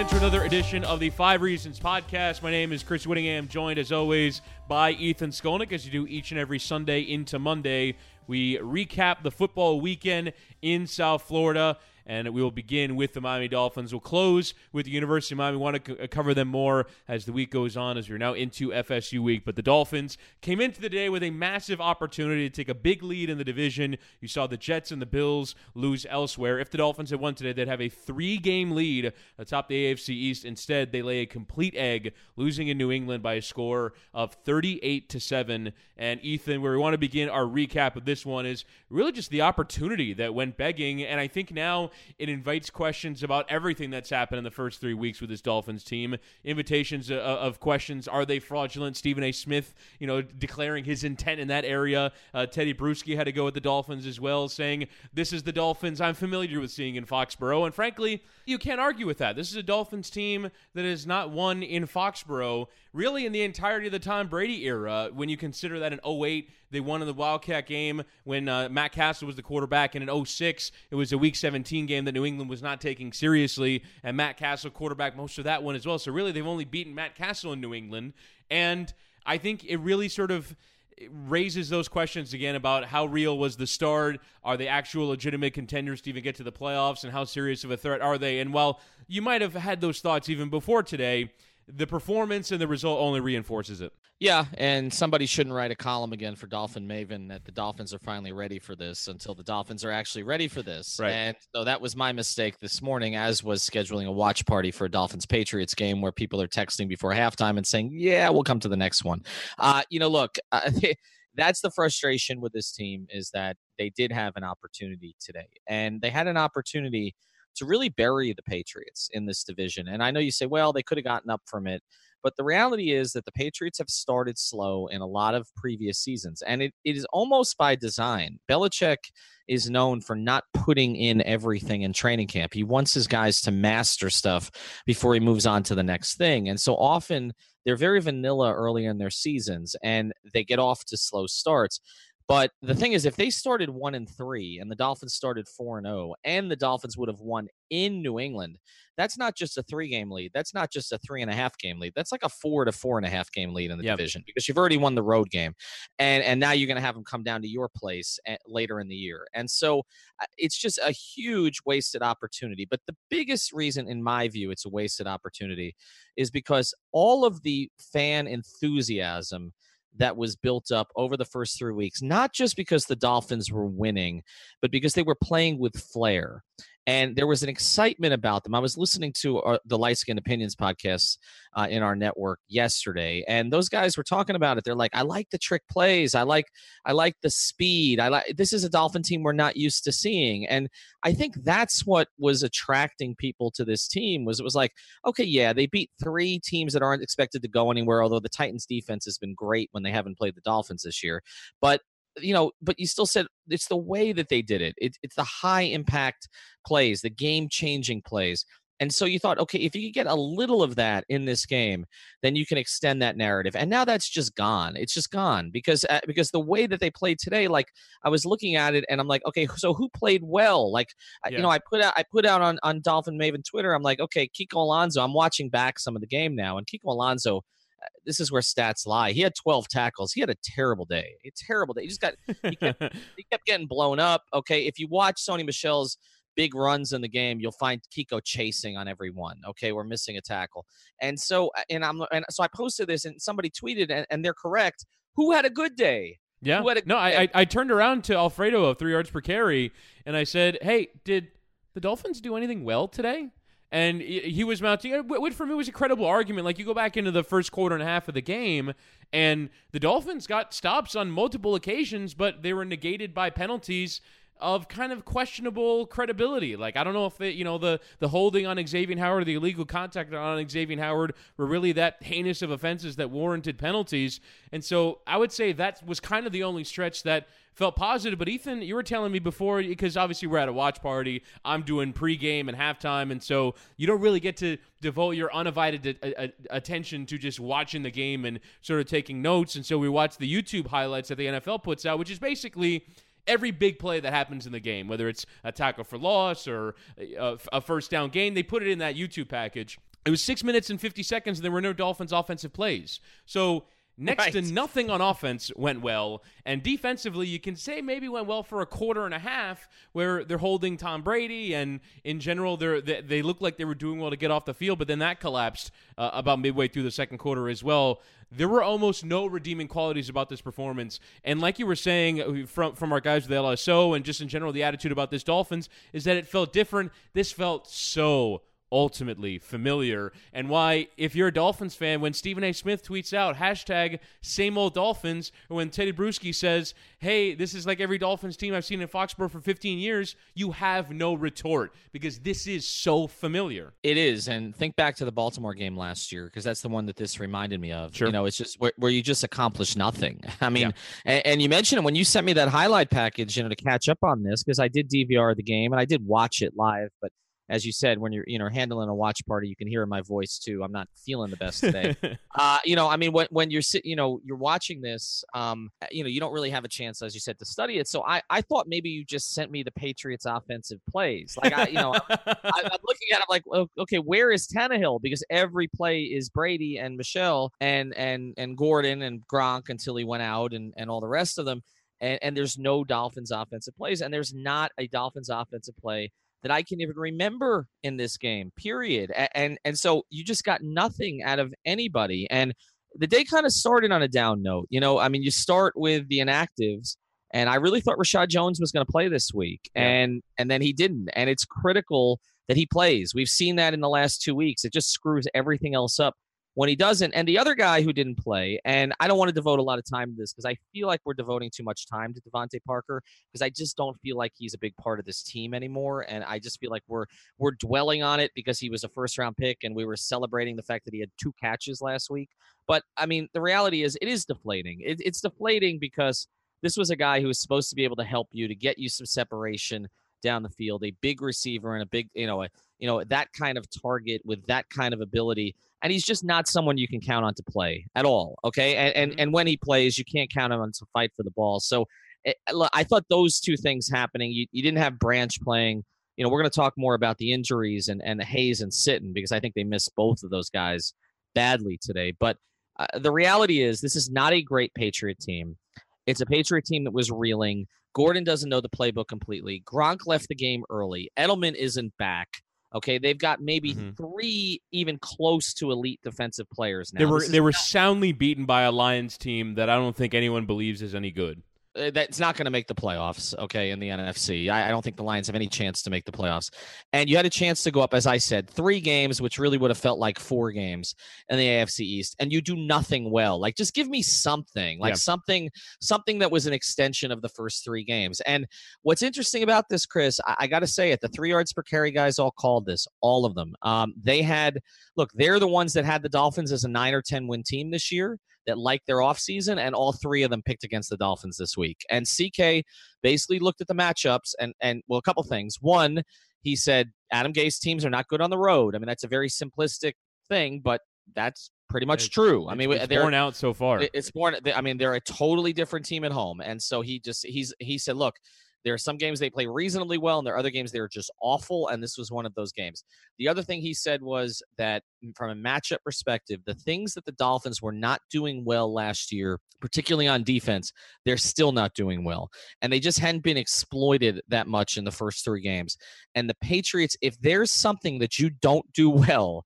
Into another edition of the Five Reasons Podcast. My name is Chris Whittingham, joined as always by Ethan Skolnick, as you do each and every Sunday into Monday. We recap the football weekend in South Florida and we will begin with the Miami Dolphins. We'll close with the University of Miami. We want to c- uh, cover them more as the week goes on, as we're now into FSU week. But the Dolphins came into the day with a massive opportunity to take a big lead in the division. You saw the Jets and the Bills lose elsewhere. If the Dolphins had won today, they'd have a three-game lead atop the AFC East. Instead, they lay a complete egg, losing in New England by a score of 38 to seven. And Ethan, where we want to begin our recap of this one is really just the opportunity that went begging, and I think now it invites questions about everything that's happened in the first three weeks with this Dolphins team. Invitations uh, of questions: Are they fraudulent? Stephen A. Smith, you know, declaring his intent in that area. Uh, Tedy Bruschi had to go with the Dolphins as well, saying, "This is the Dolphins I'm familiar with seeing in Foxborough." And frankly, you can't argue with that. This is a Dolphins team that has not won in Foxborough really in the entirety of the Tom Brady era. When you consider that in 08, they won in the Wildcat game when uh, Matt Cassel was the quarterback, and in 06, it was a Week 17 game that New England was not taking seriously, and Matt Cassel quarterback most of that one as well. So really, they've only beaten Matt Cassel in New England, and I think it really sort of raises those questions again about how real was the start? Are they actual legitimate contenders to even get to the playoffs? And how serious of a threat are they? And while you might have had those thoughts even before today, the performance and the result only reinforces it. Yeah, and somebody shouldn't write a column again for Dolphin Maven that the Dolphins are finally ready for this until the Dolphins are actually ready for this. Right. And so that was my mistake this morning, as was scheduling a watch party for a Dolphins Patriots game where people are texting before halftime and saying, "Yeah, we'll come to the next one." Uh, you know, look. Uh, that's the frustration with this team is that they did have an opportunity today, and they had an opportunity to really bury the Patriots in this division. And I know you say, well, they could have gotten up from it. But the reality is that the Patriots have started slow in a lot of previous seasons, and it, it is almost by design. Belichick is known for not putting in everything in training camp. He wants his guys to master stuff before he moves on to the next thing. And so often they're very vanilla early in their seasons and they get off to slow starts. But the thing is, if they started one and three, and the Dolphins started four and zero, and the Dolphins would have won in New England, that's not just a three game lead. That's not just a three and a half game lead. That's like a four to four and a half game lead in the yep. division because you've already won the road game, and and now you're going to have them come down to your place at, later in the year. And so uh, it's just a huge wasted opportunity. But the biggest reason, in my view, it's a wasted opportunity, is because all of the fan enthusiasm that was built up over the first three weeks, not just because the Dolphins were winning, but because they were playing with flair and there was an excitement about them. I was listening to uh, the Light Skin Opinions podcast uh, in our network yesterday, and those guys were talking about it. They're like, "I like the trick plays. I like, I like the speed. I like this is a Dolphin team we're not used to seeing." And I think that's what was attracting people to this team. Was it was like, okay, yeah, they beat three teams that aren't expected to go anywhere. Although the Titans' defense has been great when they haven't played the Dolphins this year, but you know, but you still said it's the way that they did it. it it's the high impact plays, the game changing plays. And so you thought, okay, if you could get a little of that in this game, then you can extend that narrative. And now that's just gone. It's just gone because uh, because the way that they played today, like I was looking at it and I'm like, okay, so who played well? Like yeah. you know, I put out I put out on on Dolphin Maven Twitter. I'm like, okay, Kiko Alonso. I'm watching back some of the game now, and Kiko Alonso this is where stats lie. He had 12 tackles. He had a terrible day. A terrible day. He just got he kept, he kept getting blown up. Okay, if you watch Sony Michel's big runs in the game, you'll find Kiko chasing on every one. Okay, we're missing a tackle, and so uh, and I'm and so I posted this and somebody tweeted and, and they're correct. Who had a good day? Yeah. A, no, I, I I turned around to Alfredo of three yards per carry and I said, "Hey, did the Dolphins do anything well today?" And he was mounting. Which for me was a credible argument. Like you go back into the first quarter and a half of the game, and the Dolphins got stops on multiple occasions, but they were negated by penalties of kind of questionable credibility. Like I don't know if the you know the the holding on Xavier Howard, the illegal contact on Xavier Howard were really that heinous of offenses that warranted penalties. And so I would say that was kind of the only stretch that felt positive. But Ethan, you were telling me before because obviously we're at a watch party. I'm doing pregame and halftime, and so you don't really get to devote your undivided a- a- attention to just watching the game and sort of taking notes. And so we watch the YouTube highlights that the NFL puts out, which is basically every big play that happens in the game, whether it's a tackle for loss or a, a first down gain, they put it in that YouTube package. It was six minutes and 50 seconds, and there were no Dolphins offensive plays. So next right. to nothing on offense went well, and defensively, you can say maybe went well for a quarter and a half, where they're holding Tom Brady, and in general, they they looked like they were doing well to get off the field, but then that collapsed uh, about midway through the second quarter as well there were almost no redeeming qualities about this performance. And like you were saying uh, from from our guys with the LSO and just in general, the attitude about this Dolphins is that it felt different. This felt so ultimately familiar and why if you're a dolphins fan when stephen a smith tweets out hashtag same old dolphins or when tedy bruschi says hey this is like every dolphins team i've seen in foxborough for 15 years you have no retort because this is so familiar it is and think back to the baltimore game last year because that's the one that this reminded me of sure. you know it's just where, where you just accomplish nothing i mean yeah. and, and you mentioned it when you sent me that highlight package you know to catch up on this because i did dvr the game and i did watch it live but as you said, when you're you know handling a watch party, you can hear my voice too. I'm not feeling the best today. uh, you know, I mean, when when you're sitting, you know, you're watching this, um, you know, you don't really have a chance, as you said, to study it. So I I thought maybe you just sent me the Patriots' offensive plays. Like I, you know, I'm, I'm looking at it like, okay, where is Tannehill? Because every play is Brady and Michel and and and Gordon and Gronk until he went out and and all the rest of them. And, and there's no Dolphins offensive plays, and there's not a Dolphins offensive play that I can even remember in this game, period. And, and, and so you just got nothing out of anybody. And the day kind of started on a down note. You know, I mean, you start with the inactives, and I really thought Rashad Jones was going to play this week, yeah. and and then he didn't. And it's critical that he plays. We've seen that in the last two weeks. It just screws everything else up when he doesn't. And the other guy who didn't play, and I don't want to devote a lot of time to this because I feel like we're devoting too much time to DeVante Parker because I just don't feel like he's a big part of this team anymore. And I just feel like we're we're dwelling on it because he was a first round pick and we were celebrating the fact that he had two catches last week. But I mean, the reality is it is deflating. It, it's deflating because this was a guy who was supposed to be able to help you to get you some separation down the field, a big receiver and a big, you know, a, you know that kind of target with that kind of ability and he's just not someone you can count on to play at all okay? And and, mm-hmm. and when he plays you can't count on to fight for the ball. So it, eh, i thought those two things happening you, you didn't have branch playing. You know we're going to talk more about the injuries and and hayes and sitton because i think they missed both of those guys badly today. But uh, the reality is this is not a great patriot team. It's a patriot team that was reeling. Gordon doesn't know the playbook completely. Gronk left the game early. Edelman isn't back Okay, they've got maybe mm-hmm. three even close to elite defensive players now. They were they were soundly beaten by a Lions team that I don't think anyone believes is any good. Uh, that's not going to make the playoffs, okay, in the NFC. I, I, don't think the Lions have any chance to make the playoffs. And you had a chance to go up, as I said, three games, which really would have felt like four games in the AFC East, and you do nothing well. Like, just give me something, like yeah. something, something that was an extension of the first three games. And what's interesting about this, Chris, I, I got to say it, the three yards per carry guys all called this, all of them. Um, they had, look, they're the ones that had the Dolphins as a nine or 10 win team this year that liked their offseason, and all three of them picked against the Dolphins this week. And CK basically looked at the matchups and and well, a couple things. One, he said Adam Gase teams are not good on the road. I mean, that's a very simplistic thing, but that's pretty much it's, true. I mean, it's they're borne out so far. It's born. I mean, they're a totally different team at home, and so he just he's he said, look, there are some games they play reasonably well, and there are other games they're just awful. And this was one of those games. The other thing he said was that from a matchup perspective, the things that the Dolphins were not doing well last year, particularly on defense, they're still not doing well. And they just hadn't been exploited that much in the first three games. And the Patriots, if there's something that you don't do well,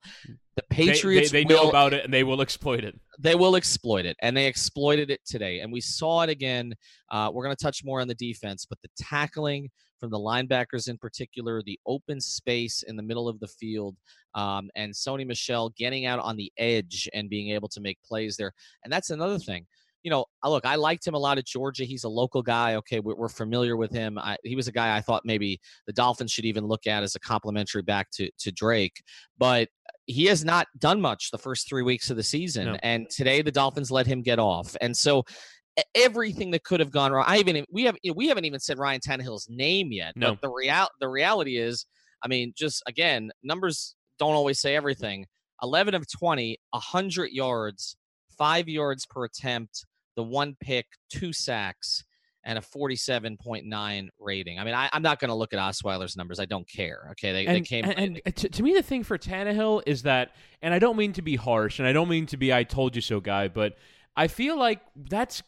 The Patriots they, they, they know about it and they will exploit it. They will exploit it, and they exploited it today. And we saw it again. Uh, we're going to touch more on the defense, but the tackling from the linebackers in particular, the open space in the middle of the field, um, and Sony Michel getting out on the edge and being able to make plays there. And that's another thing you know, look, I liked him a lot at Georgia. He's a local guy. Okay, we're, familiar with him. I, he was a guy I thought maybe the Dolphins should even look at as a complimentary back to to Drake, but he has not done much the first three weeks of the season. No. And today the Dolphins let him get off, and so everything that could have gone wrong. I even we have we haven't even said Ryan Tannehill's name yet. No. But the real the reality is, I mean, just again, numbers don't always say everything. 11 of 20, 100 yards, five yards per attempt, the one pick, two sacks, and a 47.9 rating. I mean, I, am not going to look at Osweiler's numbers. I don't care. Okay, they, and, they came. And, and to, to, me, the thing for Tannehill is that, and I don't mean to be harsh, and I don't mean to be "I told you so" guy, but I feel like that's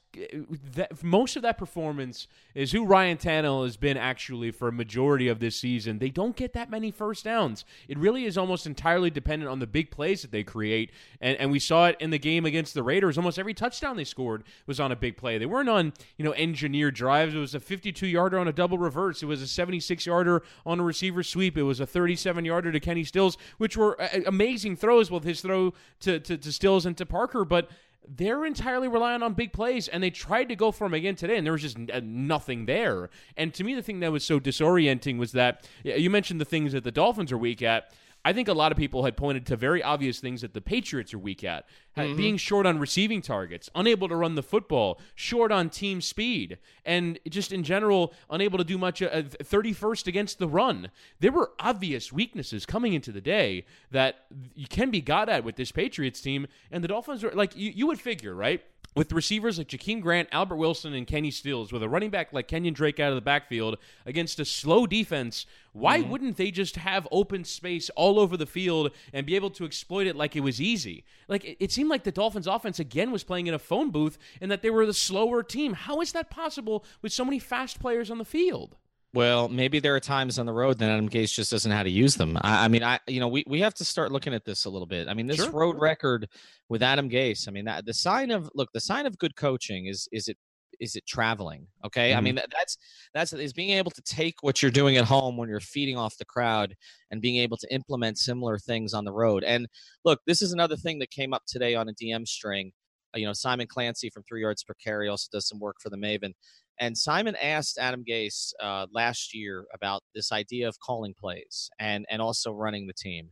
that most of that performance is who Ryan Tannehill has been actually for a majority of this season. They don't get that many first downs. It really is almost entirely dependent on the big plays that they create. And, and we saw it in the game against the Raiders. Almost every touchdown they scored was on a big play. They weren't on, you know, engineered drives. It was a 52 yarder on a double reverse. It was a 76 yarder on a receiver sweep. It was a 37 yarder to Kenny Stills, which were uh, amazing throws, both his throw to, to, to Stills and to Parker. But they're entirely relying on big plays, and they tried to go for him again today, and there was just uh, nothing there. And to me, the thing that was so disorienting was that you mentioned the things that the Dolphins are weak at. I think a lot of people had pointed to very obvious things that the Patriots are weak at. Mm-hmm. Being short on receiving targets, unable to run the football, short on team speed, and just in general, unable to do much. Uh, 31st against the run. There were obvious weaknesses coming into the day that you can be got at with this Patriots team. And the Dolphins are like, you, you would figure, right? With receivers like Jakeem Grant, Albert Wilson, and Kenny Stills, with a running back like Kenyan Drake out of the backfield against a slow defense, why mm-hmm. wouldn't they just have open space all over the field and be able to exploit it like it was easy? Like it, it seemed like the Dolphins' offense again was playing in a phone booth and that they were the slower team. How is that possible with so many fast players on the field? Well, maybe there are times on the road that Adam Gase just doesn't know how to use them. I, I, mean, I you know we, we have to start looking at this a little bit. I mean, this sure. road record with Adam Gase. I mean, that the sign of look, the sign of good coaching is is it is it traveling? Okay, mm-hmm. I mean that, that's that's is being able to take what you're doing at home when you're feeding off the crowd and being able to implement similar things on the road. And look, this is another thing that came up today on a DM string. You know, Simon Clancy from Three Yards Per Carry also does some work for the Maven and Simon asked Adam Gase uh, last year about this idea of calling plays and and also running the team.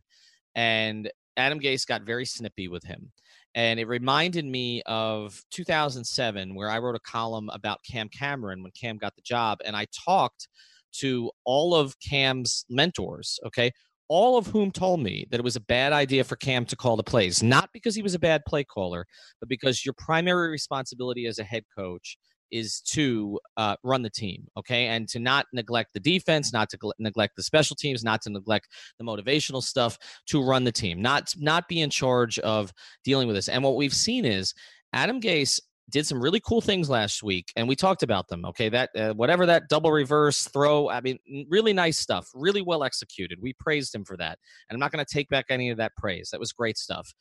And Adam Gase got very snippy with him. And it reminded me of 2007, where I wrote a column about Cam Cameron when Cam got the job. And I talked to all of Cam's mentors, okay, all of whom told me that it was a bad idea for Cam to call the plays, not because he was a bad play caller, but because your primary responsibility as a head coach is to uh, run the team, okay, and to not neglect the defense, not to neglect the special teams, not to neglect the motivational stuff, to run the team, not not be in charge of dealing with this. And what we've seen is Adam Gase did some really cool things last week, and we talked about them. Okay, that uh, whatever that double reverse throw, I mean, really nice stuff, really well executed. We praised him for that, and I'm not going to take back any of that praise. That was great stuff.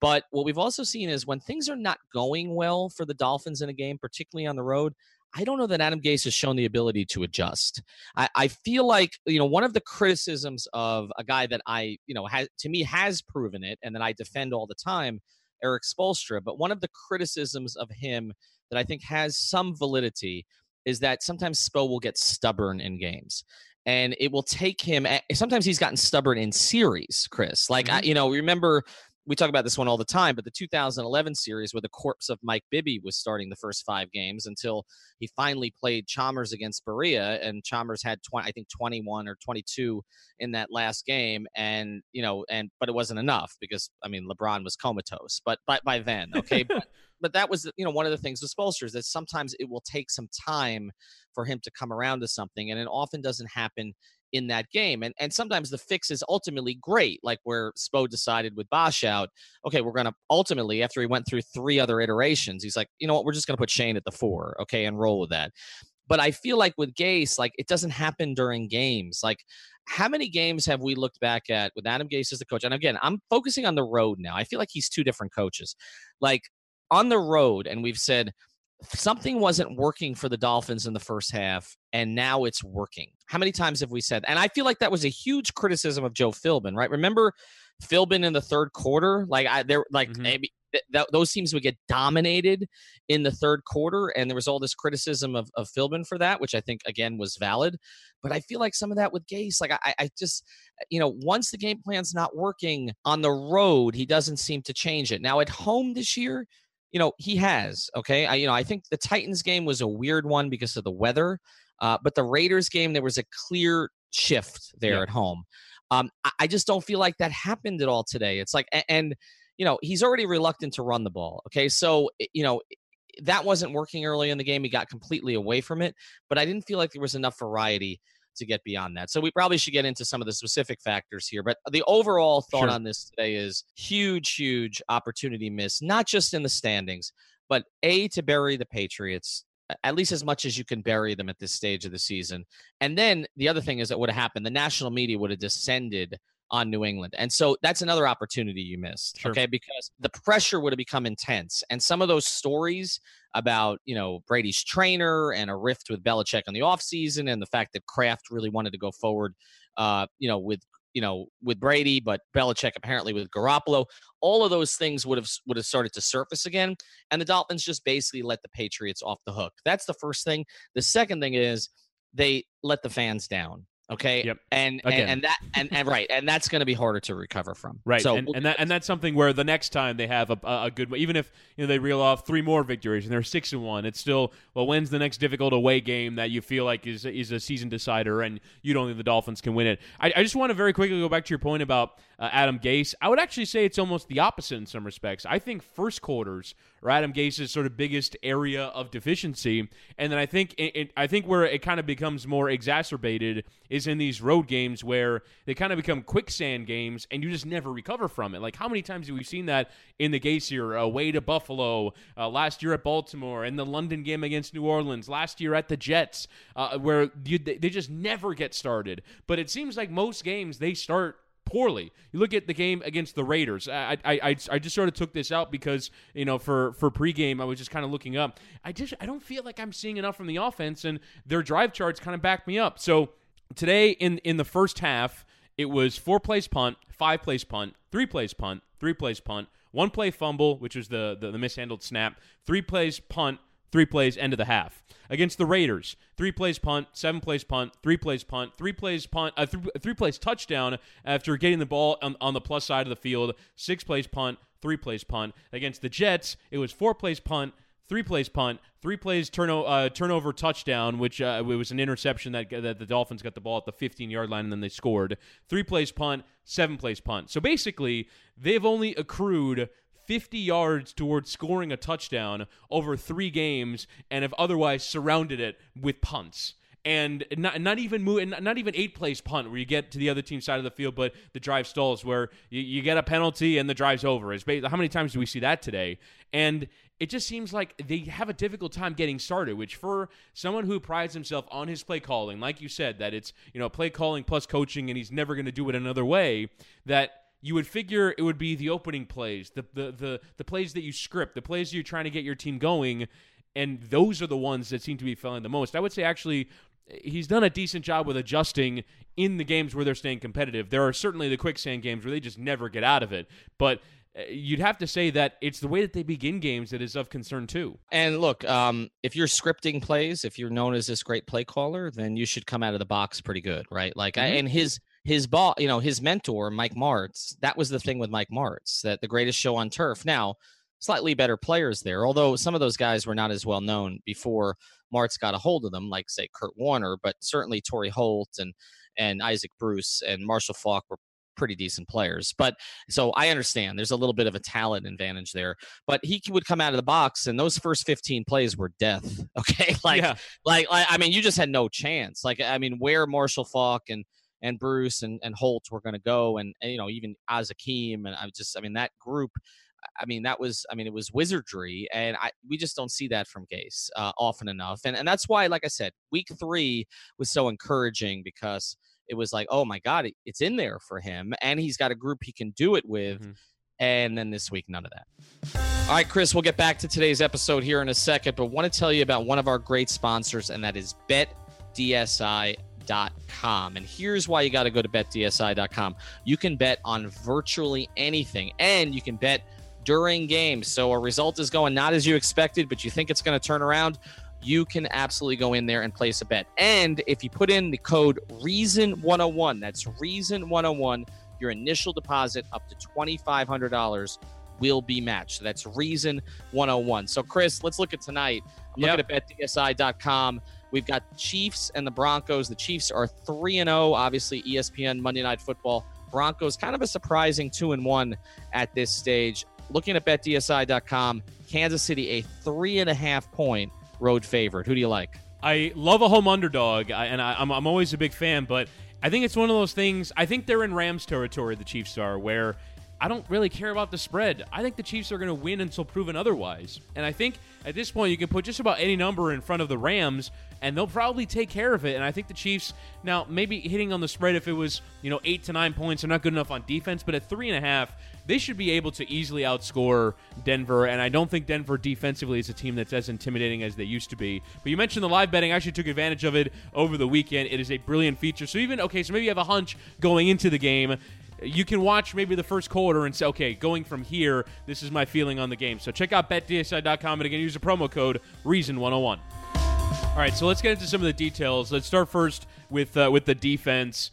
But what we've also seen is when things are not going well for the Dolphins in a game, particularly on the road, I don't know that Adam Gase has shown the ability to adjust. I, I, feel like you know one of the criticisms of a guy that I you know has to me has proven it and that I defend all the time, Erik Spoelstra. But one of the criticisms of him that I think has some validity is that sometimes Spo will get stubborn in games. And it will take him. Sometimes he's gotten stubborn in series, Chris. Like mm-hmm. I, you know, remember we talk about this one all the time, but the 2011 series where the corpse of Mike Bibby was starting the first five games until he finally played Chalmers against Barea, and Chalmers had 20, I think 21 or 22 in that last game, and you know, and but it wasn't enough because I mean LeBron was comatose, but by by then, okay, but, but that was you know one of the things with Spoelstra is that sometimes it will take some time for him to come around to something, and it often doesn't happen in that game. And and sometimes the fix is ultimately great, like where Spo decided with Bosh out, okay, we're gonna ultimately, after he went through three other iterations, he's like, you know what, we're just gonna put Shane at the four, okay, and roll with that. But I feel like with Gase, like it doesn't happen during games. Like how many games have we looked back at with Adam Gase as the coach? And again, I'm focusing on the road now. I feel like he's two different coaches. Like on the road, and we've said something wasn't working for the Dolphins in the first half, and now it's working. How many times have we said? And I feel like that was a huge criticism of Joe Philbin, right? Remember Philbin in the third quarter? Like I there like mm-hmm. maybe th- th- those teams would get dominated in the third quarter, and there was all this criticism of, of Philbin for that, which I think again was valid. But I feel like some of that with Gase, like I, I just, you know, once the game plan's not working on the road, he doesn't seem to change it. Now at home this year, you know, he has. Okay, I, you know, I think the Titans game was a weird one because of the weather, uh, but the Raiders game there was a clear shift there yeah. at home. Um, I, I just don't feel like that happened at all today. It's like, and you know, he's already reluctant to run the ball. Okay. So, you know, that wasn't working early in the game. He got completely away from it, but I didn't feel like there was enough variety to get beyond that. So we probably should get into some of the specific factors here. But the overall thought sure. on this today is huge, huge opportunity miss, not just in the standings, but A, to bury the Patriots, at least as much as you can bury them at this stage of the season. And then the other thing is that would have happened, the national media would have descended on New England. And so that's another opportunity you missed. Sure. Okay. Because the pressure would have become intense. And some of those stories about, you know, Brady's trainer and a rift with Belichick in the offseason and the fact that Kraft really wanted to go forward, uh, you know, with you know, with Brady, but Belichick apparently with Garoppolo. All of those things would have would have started to surface again, and the Dolphins just basically let the Patriots off the hook. That's the first thing. The second thing is they let the fans down. Okay. Yep. And and, and, that and, and right and that's going to be harder to recover from. Right. So and, and that and that's something where the next time they have a, a good even if you know they reel off three more victories and they're six and one, it's still well when's the next difficult away game that you feel like is is a season decider and you don't think the Dolphins can win it. I, I just want to very quickly go back to your point about uh, Adam Gase. I would actually say it's almost the opposite in some respects. I think first quarters are Adam Gase's sort of biggest area of deficiency. And then I think it, it, I think where it kind of becomes more exacerbated is in these road games where they kind of become quicksand games and you just never recover from it. Like how many times have we seen that in the Gase year, away to Buffalo, uh, last year at Baltimore, in the London game against New Orleans, last year at the Jets, uh, where you, they just never get started. But it seems like most games they start poorly. You look at the game against the Raiders. I, I, I, I just sort of took this out because you know for for pregame I was just kind of looking up. I just I don't feel like I'm seeing enough from the offense, and their drive charts kind of back me up. So today in in the first half, it was four plays punt, five plays punt, three plays punt, three plays punt, one play fumble, which was the, the, the mishandled snap, three plays punt, three plays end of the half. Against the Raiders, three plays punt, seven plays punt, three plays punt, three plays punt, uh, th- three plays touchdown after getting the ball on, on the plus side of the field, six plays punt, three plays punt. Against the Jets, it was four plays punt, three plays punt, three plays turno- uh, turnover touchdown, which uh, it was an interception that, that the Dolphins got the ball at the 15 yard line and then they scored. Three plays punt, seven plays punt. So basically, they've only accrued 50 yards towards scoring a touchdown over three games and have otherwise surrounded it with punts and not not even move, not even eight plays punt where you get to the other team's side of the field, but the drive stalls where you, you get a penalty and the drive's over. How many times do we see that today? And it just seems like they have a difficult time getting started. Which for someone who prides himself on his play calling, like you said, that it's you know play calling plus coaching, and he's never going to do it another way. That you would figure it would be the opening plays, the the the, the plays that you script, the plays you're trying to get your team going, and those are the ones that seem to be failing the most. I would say actually he's done a decent job with adjusting in the games where they're staying competitive. There are certainly the quicksand games where they just never get out of it, but uh, you'd have to say that it's the way that they begin games that is of concern too. And look, um, if you're scripting plays, if you're known as this great play caller, then you should come out of the box pretty good, right? Like, mm-hmm. I, and his his ball, you know, his mentor, Mike Martz, that was the thing with Mike Martz, that the greatest show on turf. Now, slightly better players there, although some of those guys were not as well known before Martz got a hold of them, like say Kurt Warner, but certainly Torry Holt and and Isaac Bruce and Marshall Faulk were pretty decent players. But so I understand there's a little bit of a talent advantage there. But he would come out of the box, and those first 15 plays were death. Okay, like, yeah. like, like I mean, you just had no chance. Like I mean, where Marshall Faulk and and Bruce and, and Holt were going to go, and, and, you know even Hakim, and I just I mean that group. I mean, that was, I mean, it was wizardry, and I we just don't see that from Gase uh, often enough, and and that's why, like I said, week three was so encouraging because it was like, oh my god, it's in there for him, and he's got a group he can do it with. Mm-hmm. And then this week, none of that. All right, Chris, we'll get back to today's episode here in a second, but want to tell you about one of our great sponsors, and that is BetDSI.com. And here's why you got to go to BetDSI.com. You can bet on virtually anything, and you can bet during games. So a result is going not as you expected, but you think it's going to turn around you can absolutely go in there and place a bet. And if you put in the code REASON101, that's REASON101, your initial deposit up to $2,500 will be matched. So that's reason 101. So, Chris, let's look at tonight. I'm yep. looking at betdsi.com. We've got Chiefs and the Broncos. The Chiefs are 3 and 0, obviously ESPN Monday Night Football. Broncos kind of a surprising 2 and 1 at this stage. Looking at betdsi.com, Kansas City a three and a half point road favorite. Who do you like? I love a home underdog, and I, I'm always a big fan, but I think it's one of those things. I think they're in Rams territory, the Chiefs are, where I don't really care about the spread. I think the Chiefs are going to win until proven otherwise. And I think at this point, you can put just about any number in front of the Rams, and they'll probably take care of it. And I think the Chiefs, now, maybe hitting on the spread if it was, you know, eight to nine points, are not good enough on defense, but at three and a half, they should be able to easily outscore Denver. And I don't think Denver defensively is a team that's as intimidating as they used to be. But you mentioned the live betting. I actually took advantage of it over the weekend. It is a brilliant feature. So even, okay, so maybe you have a hunch going into the game you can watch maybe the first quarter and say, okay, going from here, this is my feeling on the game. So check out betdsi.com and again, use the promo code REASON101. All right, so let's get into some of the details. Let's start first with uh, with the defense.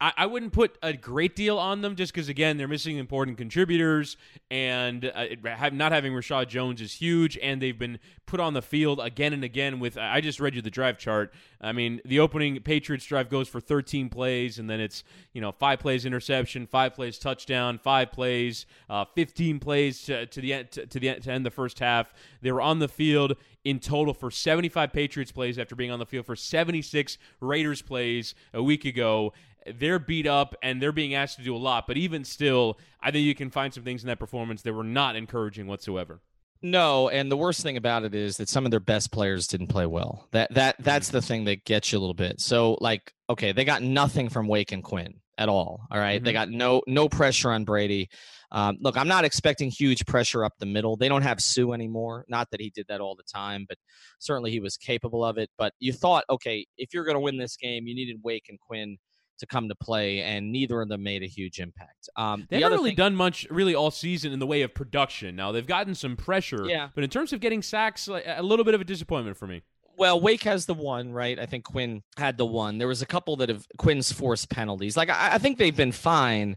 I, I wouldn't put a great deal on them just because again they're missing important contributors and uh, not having Rashad Jones is huge and they've been put on the field again and again with I just read you the drive chart. I mean the opening Patriots drive goes for 13 plays and then it's you know five plays interception, five plays touchdown, five plays, uh, 15 plays to, to the end, to, to the to end the first half. They were on the field in total for 75 Patriots plays after being on the field for 76 Raiders plays a week ago they're beat up and they're being asked to do a lot. But even still, I think you can find some things in that performance that were not encouraging whatsoever. No, and the worst thing about it is that some of their best players didn't play well. That that that's the thing that gets you a little bit. So like, okay, they got nothing from Wake and Quinn at all. All right? mm-hmm. they got no no pressure on Brady. Um, look, I'm not expecting huge pressure up the middle. They don't have Suh anymore. Not that he did that all the time, but certainly he was capable of it. But you thought, okay, if you're going to win this game, you needed Wake and Quinn to come to play, and neither of them made a huge impact. Um, they the haven't really thing, done much really all season in the way of production. Now they've gotten some pressure, yeah. but in terms of getting sacks, a little bit of a disappointment for me. Well, Wake has the one, right? I think Quinn had the one. There was a couple that have Quinn's forced penalties. Like I, I think they've been fine,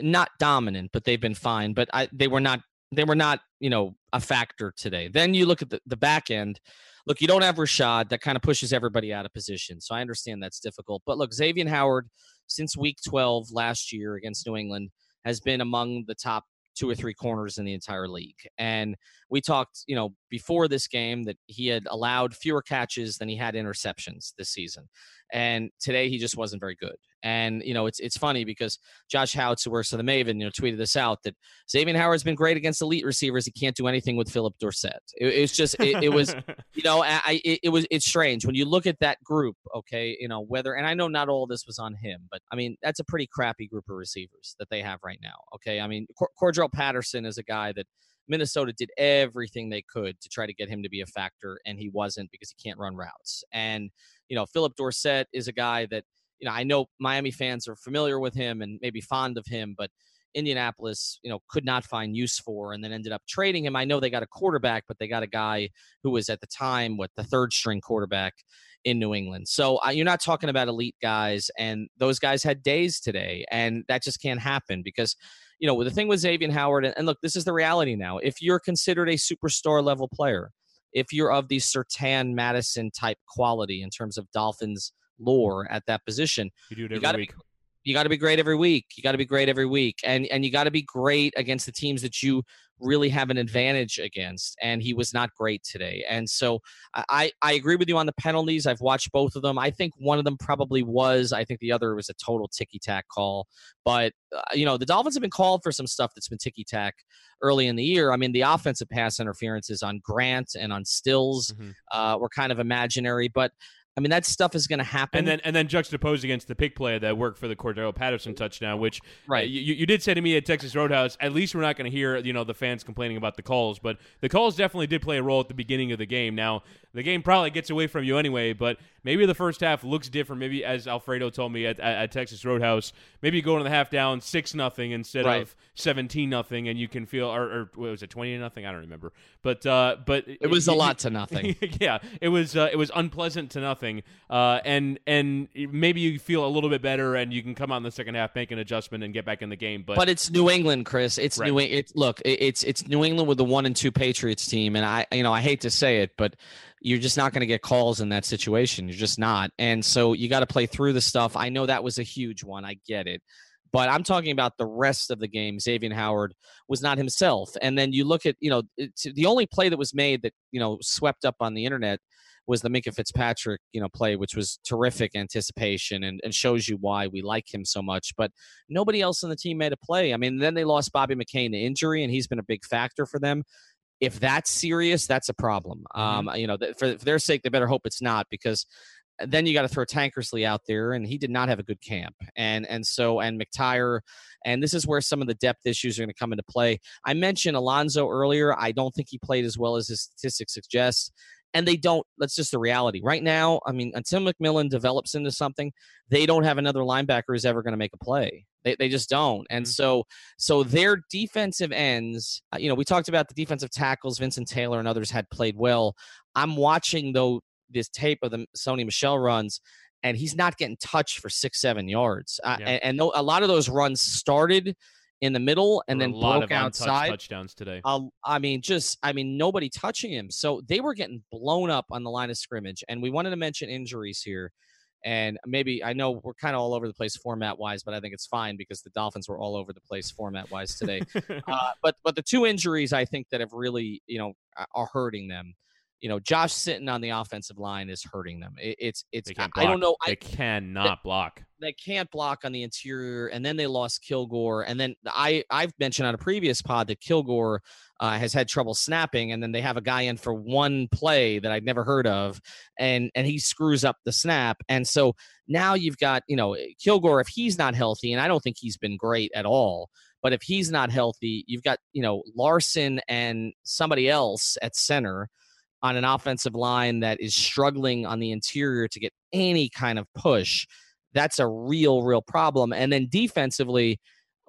not dominant, but they've been fine. But I, they were not they were not you know a factor today. Then you look at the, the back end look, you don't have Rashad. That kind of pushes everybody out of position. So I understand that's difficult. But look, Xavier Howard, since week 12 last year against New England, has been among the top two or three corners in the entire league. And we talked, you know, before this game that he had allowed fewer catches than he had interceptions this season. And today he just wasn't very good. And you know, it's it's funny because Josh Houts, who works for the Maven, you know, tweeted this out that Xavier Howard's been great against elite receivers. He can't do anything with Phillip Dorsett. It, it's just it, it, was, you know, I it, it was it's strange when you look at that group. Okay, you know whether, and I know not all this was on him, but I mean that's a pretty crappy group of receivers that they have right now. Okay, I mean Cordarrelle Patterson is a guy that Minnesota did everything they could to try to get him to be a factor, and he wasn't because he can't run routes. And you know, Phillip Dorsett is a guy that you know, I know Miami fans are familiar with him and maybe fond of him, but Indianapolis, you know, could not find use for and then ended up trading him. I know they got a quarterback, but they got a guy who was at the time what the third string quarterback in New England. So uh, you're not talking about elite guys, and those guys had days today, and that just can't happen because, you know, the thing with Xavier Howard, and, and look, this is the reality now. If you're considered a superstar level player, if you're of the Surtain Madison type quality in terms of Dolphins lore at that position. You do it every week. Be, You got to be great every week. You got to be great every week, and and you got to be great against the teams that you really have an advantage against. And he was not great today. And so I I agree with you on the penalties. I've watched both of them. I think one of them probably was. I think the other was a total ticky tack call. But uh, you know the Dolphins have been called for some stuff that's been ticky tack early in the year. I mean the offensive pass interferences on Grant and on Stills mm-hmm. uh, were kind of imaginary, but I mean, that stuff is going to happen. And then and then juxtaposed against the pick play that worked for the Cordarrelle Patterson touchdown, which uh, right. Uh, you, you did say to me at Texas Roadhouse, at least we're not going to hear you know the fans complaining about the calls, but the calls definitely did play a role at the beginning of the game. Now the game probably gets away from you anyway, but maybe the first half looks different. Maybe as Alfredo told me at, at, at Texas Roadhouse, maybe go to the half down six nothing instead right. of seventeen nothing, and you can feel or, or was it twenty to nothing? I don't remember, but uh, but it was it, a lot to nothing. yeah, it was uh, it was unpleasant to nothing, uh, and and maybe you feel a little bit better, and you can come out in the second half, make an adjustment, and get back in the game. But but it's New England, Chris. It's right. New. It look, it's it's New England with the one and two Patriots team, and I you know I hate to say it, but you're just not going to get calls in that situation. You're just not. And so you got to play through the stuff. I know that was a huge one. I get it. But I'm talking about the rest of the game. Xavier Howard was not himself. And then you look at, you know, the only play that was made that, you know, swept up on the internet was the Minkah Fitzpatrick, you know, play, which was terrific anticipation and, and shows you why we like him so much. But nobody else on the team made a play. I mean, then they lost Bobby McCain to injury, and he's been a big factor for them if that's serious, that's a problem. Mm-hmm. Um, you know, for, for, their sake, they better hope it's not because then you got to throw Tankersley out there, and he did not have a good camp. And and so and McTyer, and this is where some of the depth issues are going to come into play. I mentioned Alonso earlier. I don't think he played as well as his statistics suggest and they don't. That's just the reality. Right now, I mean, until McMillan develops into something, they don't have another linebacker who's ever going to make a play. They, they just don't. And mm-hmm. so so their defensive ends, uh, you know, we talked about the defensive tackles, Vincent Taylor and others had played well. I'm watching though this tape of the Sony Michel runs, and he's not getting touched for six, seven yards. Uh, and, and a lot of those runs started in the middle and then broke outside touchdowns today. Um, I mean, just I mean, nobody touching him, so they were getting blown up on the line of scrimmage. And we wanted to mention injuries here, and maybe I know we're kind of all over the place format wise, but I think it's fine because the Dolphins were all over the place format wise today. uh, but but the two injuries I think that have really you know are hurting them you know, Josh Sitton on the offensive line is hurting them. It, it's it's I, I, don't know. They I, cannot they, block. They can't block on the interior, and then they lost Kilgore, and then I I've mentioned on a previous pod that Kilgore uh, has had trouble snapping, and then they have a guy in for one play that I'd never heard of, and and he screws up the snap, and so now you've got you know Kilgore if he's not healthy, and I don't think he's been great at all. But if he's not healthy, you've got you know Larsen and somebody else at center on an offensive line that is struggling on the interior to get any kind of push, that's a real, real problem. And then defensively,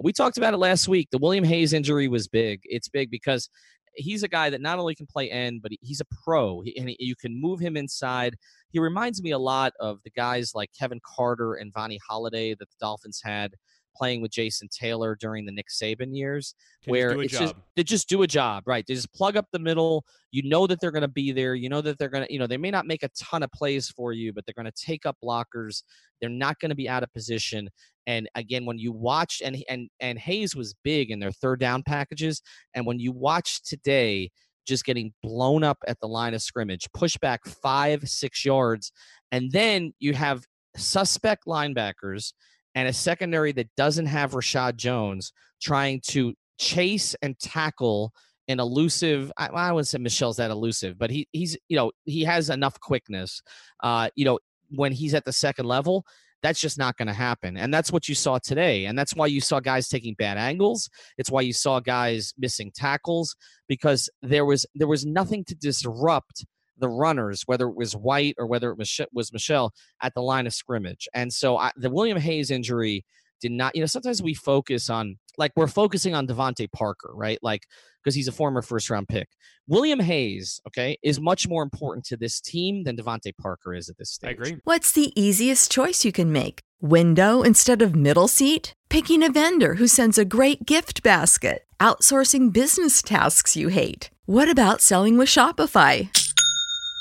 we talked about it last week. The William Hayes injury was big. It's big because he's a guy that not only can play end, but he's a pro, and you can move him inside. He reminds me a lot of the guys like Kevin Carter and Vonnie Holliday that the Dolphins had playing with Jason Taylor during the Nick Saban years, Can where it's job. just they just do a job, right? They just plug up the middle. You know that they're going to be there. You know that they're going to, you know, they may not make a ton of plays for you, but they're going to take up blockers. They're not going to be out of position. And again, when you watch and and and Hayes was big in their third down packages, and when you watch today, just getting blown up at the line of scrimmage, push back five, six yards, and then you have suspect linebackers and a secondary that doesn't have Rashad Jones trying to chase and tackle an elusive. I, I wouldn't say Michel's that elusive, but he he's you know he has enough quickness. Uh, you know when he's at the second level, that's just not going to happen. And that's what you saw today. And that's why you saw guys taking bad angles. It's why you saw guys missing tackles because there was there was nothing to disrupt the runners, whether it was White or whether it was was Michel at the line of scrimmage. And so I, the William Hayes injury did not. You know, sometimes we focus on like we're focusing on DeVante Parker, right? Like because he's a former first round pick. William Hayes, okay, is much more important to this team than DeVante Parker is at this stage. I agree. What's the easiest choice you can make? Window instead of middle seat? Picking a vendor who sends a great gift basket? Outsourcing business tasks you hate? What about selling with Shopify?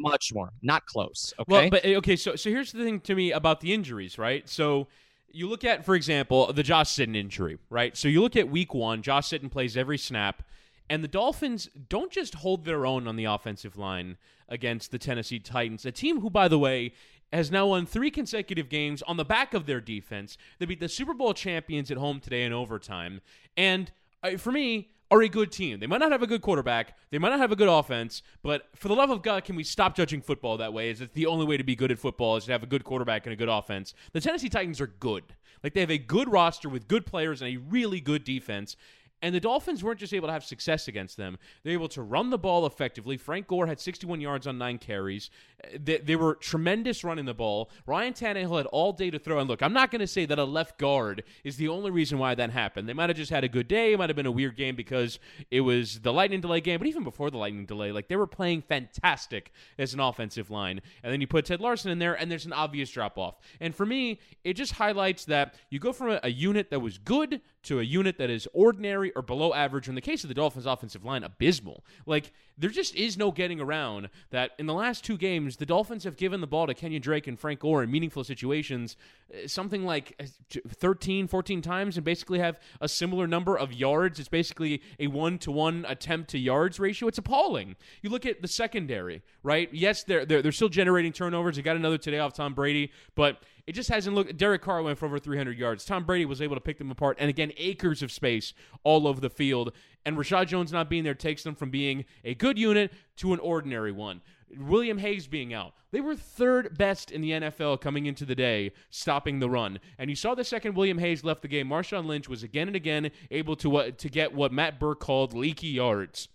Much more, not close. Okay. Well, but okay, so so here's the thing to me about the injuries, right? So you look at, for example, the Josh Sitton injury, right? So you look at week one, Josh Sitton plays every snap, and the Dolphins don't just hold their own on the offensive line against the Tennessee Titans, a team who, by the way, has now won three consecutive games on the back of their defense. They beat the Super Bowl champions at home today in overtime. And uh, for me, are a good team. They might not have a good quarterback, they might not have a good offense, but for the love of God, can we stop judging football that way? Is it the only way to be good at football is to have a good quarterback and a good offense? The Tennessee Titans are good. Like they have a good roster with good players and a really good defense. And the Dolphins weren't just able to have success against them, they were able to run the ball effectively. Frank Gore had 61 yards on nine carries. Uh, they, they were tremendous running the ball. Ryan Tannehill had all day to throw. And look, I'm not going to say that a left guard is the only reason why that happened. They might have just had a good day. It might have been a weird game because it was the lightning delay game. But even before the lightning delay, like they were playing fantastic as an offensive line. And then you put Ted Larsen in there, and there's an obvious drop off. And for me, it just highlights that you go from a, a unit that was good to a unit that is ordinary or below average. In the case of the Dolphins' offensive line, abysmal. Like there just is no getting around that. In the last two games, the Dolphins have given the ball to Kenyan Drake and Frank Gore in meaningful situations, uh, something like uh, 13, 14 times, and basically have a similar number of yards. It's basically a one to one attempt to yards ratio. It's appalling. You look at the secondary, right? Yes, they're they're, they're still generating turnovers. They got another today off Tom Brady, but it just hasn't looked. Derek Carr went for over 300 yards. Tom Brady was able to pick them apart, and again, acres of space all over the field. And Reshad Jones not being there takes them from being a good unit to an ordinary one. William Hayes being out. They were third best in the NFL coming into the day, stopping the run. And you saw the second William Hayes left the game, Marshawn Lynch was again and again able to uh, to get what Matt Burke called leaky yards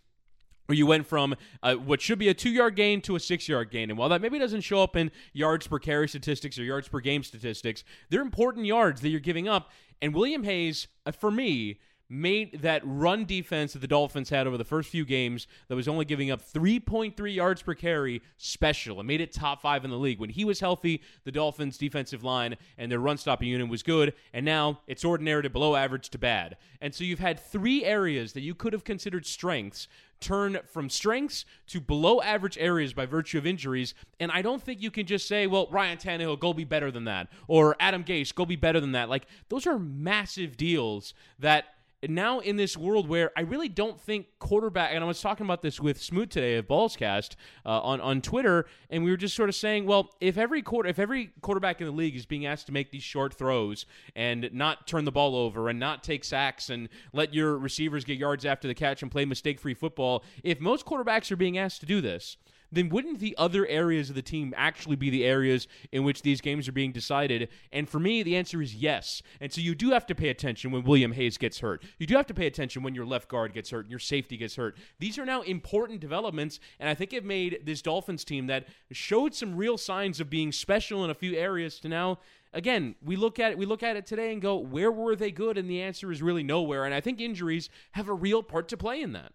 where you went from uh, what should be a two yard gain to a six yard gain. And while that maybe doesn't show up in yards per carry statistics or yards per game statistics, they're important yards that you're giving up. And William Hayes, uh, for me, made that run defense that the Dolphins had over the first few games that was only giving up 3.3 yards per carry special and made it top five in the league. When he was healthy, the Dolphins' defensive line and their run stopping unit was good, and now it's ordinary to below average to bad. And so you've had three areas that you could have considered strengths turn from strengths to below average areas by virtue of injuries. And I don't think you can just say, well, Ryan Tannehill, go be better than that. Or Adam Gase, go be better than that. Like, those are massive deals that now in this world where I really don't think quarterback, and I was talking about this with Smoot today of Ballscast uh, on on Twitter, and we were just sort of saying, well, if every quarter, if every quarterback in the league is being asked to make these short throws and not turn the ball over and not take sacks and let your receivers get yards after the catch and play mistake free football, if most quarterbacks are being asked to do this, then wouldn't the other areas of the team actually be the areas in which these games are being decided? And for me, the answer is yes. And so you do have to pay attention when William Hayes gets hurt. You do have to pay attention when your left guard gets hurt and your safety gets hurt. These are now important developments, and I think it made this Dolphins team that showed some real signs of being special in a few areas to now again, we look at it, we look at it today and go, where were they good? And the answer is really nowhere. And I think injuries have a real part to play in that.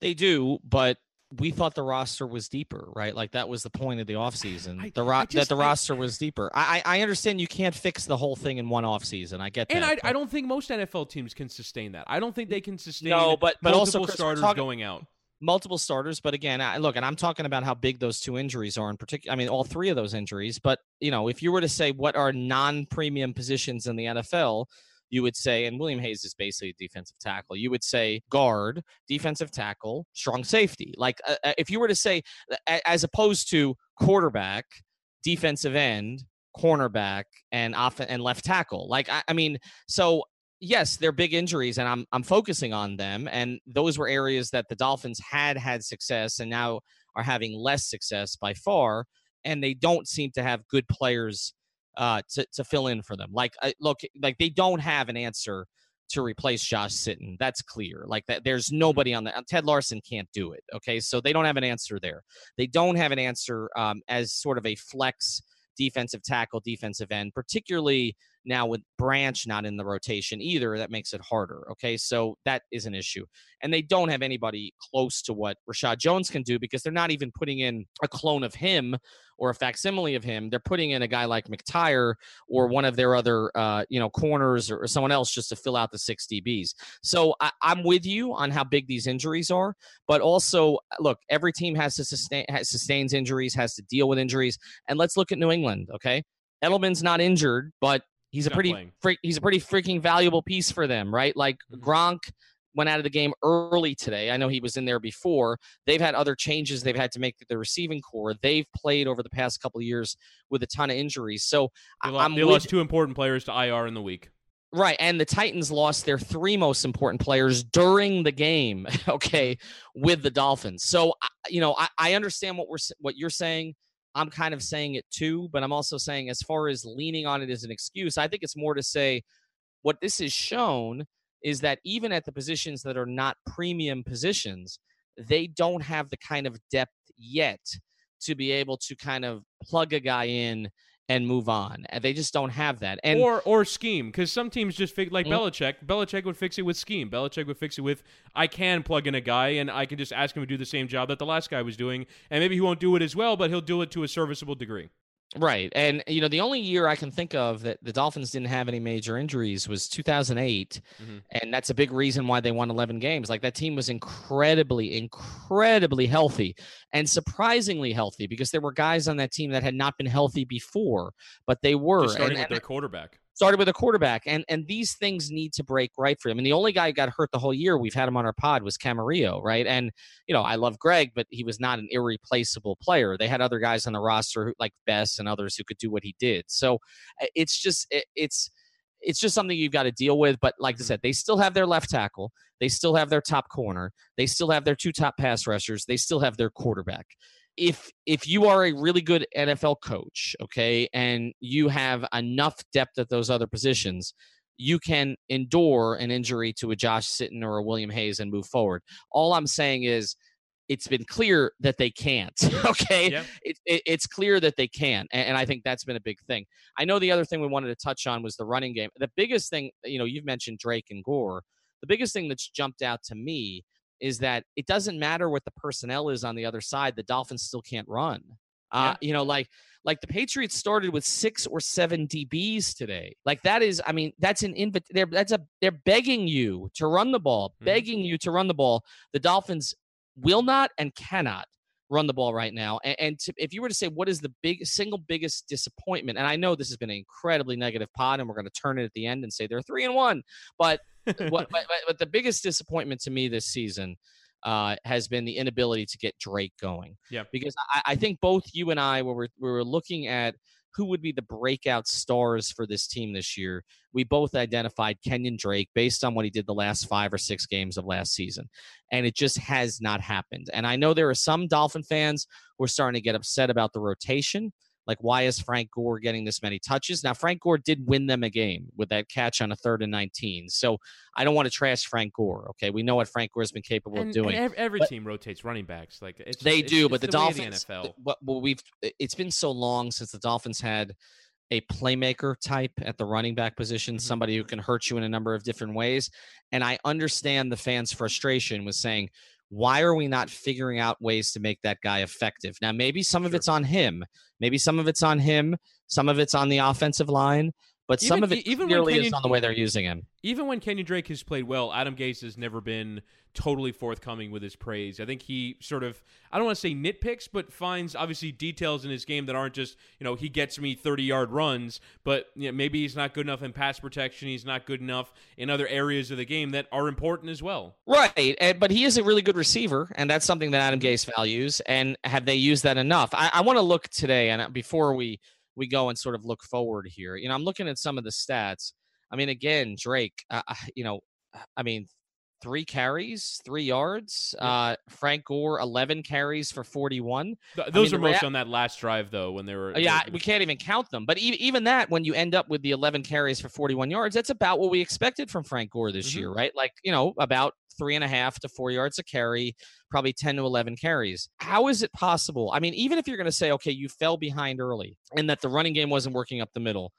They do, but we thought the roster was deeper, right? Like that was the point of the offseason. The ro- just, that the I, roster was deeper. I I understand you can't fix the whole thing in one offseason. I get that. And I, I don't think most NFL teams can sustain that. I don't think they can sustain no, but but also Chris, starters talking, going out. Multiple starters, but again, I, look, and I'm talking about how big those two injuries are in particular. I mean, all three of those injuries. But you know, if you were to say what are non-premium positions in the NFL, you would say, and William Hayes is basically a defensive tackle. You would say guard, defensive tackle, strong safety. Like uh, uh if you were to say, as opposed to quarterback, defensive end, cornerback, and off and left tackle. Like I, I mean, so yes, they're big injuries, and I'm I'm focusing on them. And those were areas that the Dolphins had had success, and now are having less success by far. And they don't seem to have good players uh, to to fill in for them. Like, look, like they don't have an answer to replace Josh Sitton. That's clear. Like that, there's mm-hmm. nobody on that. Ted Larsen can't do it. Okay, so they don't have an answer there. They don't have an answer um, as sort of a flex defensive tackle, defensive end, particularly now with Branch not in the rotation either, that makes it harder. Okay, so that is an issue. And they don't have anybody close to what Reshad Jones can do because they're not even putting in a clone of him or a facsimile of him. They're putting in a guy like McTyer or one of their other, uh, you know, corners or, or, someone else just to fill out the six DBs. So I, I'm with you on how big these injuries are, but also look, every team has to sustain has, sustains injuries, has to deal with injuries, and let's look at New England. Okay, Edelman's not injured, but He's, a pretty freak, he's a pretty freaking valuable piece for them, right? Like mm-hmm. Gronk went out of the game early today. I know he was in there before. They've had other changes they've had to make to the receiving corps. They've played over the past couple of years with a ton of injuries. So they, lost, they lost two important players to IR in the week. Right, and the Titans lost their three most important players during the game. Okay, with the Dolphins. So you know, I, I understand what we're what you're saying. I'm kind of saying it too, but I'm also saying, as far as leaning on it as an excuse, I think it's more to say what this has shown is that even at the positions that are not premium positions, they don't have the kind of depth yet to be able to kind of plug a guy in and move on. And they just don't have that. And or or scheme because some teams just fix like mm-hmm. Belichick. Belichick would fix it with scheme. Belichick would fix it with I can plug in a guy and I can just ask him to do the same job that the last guy was doing, and maybe he won't do it as well, but he'll do it to a serviceable degree. Right. And, you know, the only year I can think of that the Dolphins didn't have any major injuries was 2008. Mm-hmm. And that's a big reason why they won 11 games. Like that team was incredibly, incredibly healthy and surprisingly healthy because there were guys on that team that had not been healthy before, but they were. starting and, with their quarterback started with a quarterback, and and these things need to break right for him. And the only guy who got hurt the whole year we've had him on our pod was Camarillo, right? And you know I love Greg, but he was not an irreplaceable player. They had other guys on the roster who, like Bess and others who could do what he did. So it's just it, it's it's just something you've got to deal with. But like I mm-hmm. said, they still have their left tackle, they still have their top corner, they still have their two top pass rushers, they still have their quarterback if if you are a really good NFL coach, okay, and you have enough depth at those other positions, you can endure an injury to a Josh Sitton or a William Hayes and move forward. All I'm saying is it's been clear that they can't. Okay, yep. it, it, it's clear that they can, and, and, I think that's been a big thing. I know the other thing we wanted to touch on was the running game. The biggest thing, you know, you've mentioned Drake and Gore. The biggest thing that's jumped out to me is that it doesn't matter what the personnel is on the other side. The Dolphins still can't run. Uh, You know, like like the Patriots started with six or seven DBs today. Like that is, I mean, that's an invite. They're that's a they're begging you to run the ball, mm-hmm. begging you to run the ball. The Dolphins will not and cannot run the ball right now. And, and to, if you were to say what is the big single biggest disappointment, and I know this has been an incredibly negative pod, and we're going to turn it at the end and say they're three and one, but what, but, but, the biggest disappointment to me this season uh, has been the inability to get Drake going. Yeah, because I, I think both you and I, when we're, we were looking at who would be the breakout stars for this team this year, we both identified Kenyan Drake based on what he did the last five or six games of last season. And it just has not happened. And I know there are some Dolphin fans who are starting to get upset about the rotation. Like, why is Frank Gore getting this many touches? Now, Frank Gore did win them a game with that catch on a third and 19. So I don't want to trash Frank Gore. Okay. We know what Frank Gore has been capable and, of doing. every, every team rotates running backs. Like they it's, do, it's, but the, the Dolphins, the NFL. What, we've, it's been so long since the Dolphins had a playmaker type at the running back position, mm-hmm. somebody who can hurt you in a number of different ways. And I understand the fans' frustration with saying, why are we not figuring out ways to make that guy effective? Now, maybe some of it's on him. Maybe some of it's on him. Some of it's on the offensive line. But even, some of it even clearly Kenyan, is on the way they're using him. Even when Kenyan Drake has played well, Adam Gase has never been totally forthcoming with his praise. I think he sort of I don't want to say nitpicks, but finds obviously details in his game that aren't just you know he gets me thirty yard runs, but you know, maybe he's not good enough in pass protection. He's not good enough in other areas of the game that are important as well. Right, and, but he is a really good receiver, and that's something that Adam Gase values. And have they used that enough? I, I want to look today, and uh, before we we go and sort of look forward here, you know, I'm looking at some of the stats. I mean, again, Drake, uh, you know, I mean, three carries, three yards. Uh, Frank Gore, 11 carries for 41. Th- those I mean, are most rea- on that last drive, though, when they were. Yeah, we can't even count them. But even, even that, when you end up with the 11 carries for 41 yards, that's about what we expected from Frank Gore this mm-hmm. year, right? Like, you know, about three and a half to four yards a carry, probably 10 to 11 carries. How is it possible? I mean, even if you're going to say, okay, you fell behind early and that the running game wasn't working up the middle.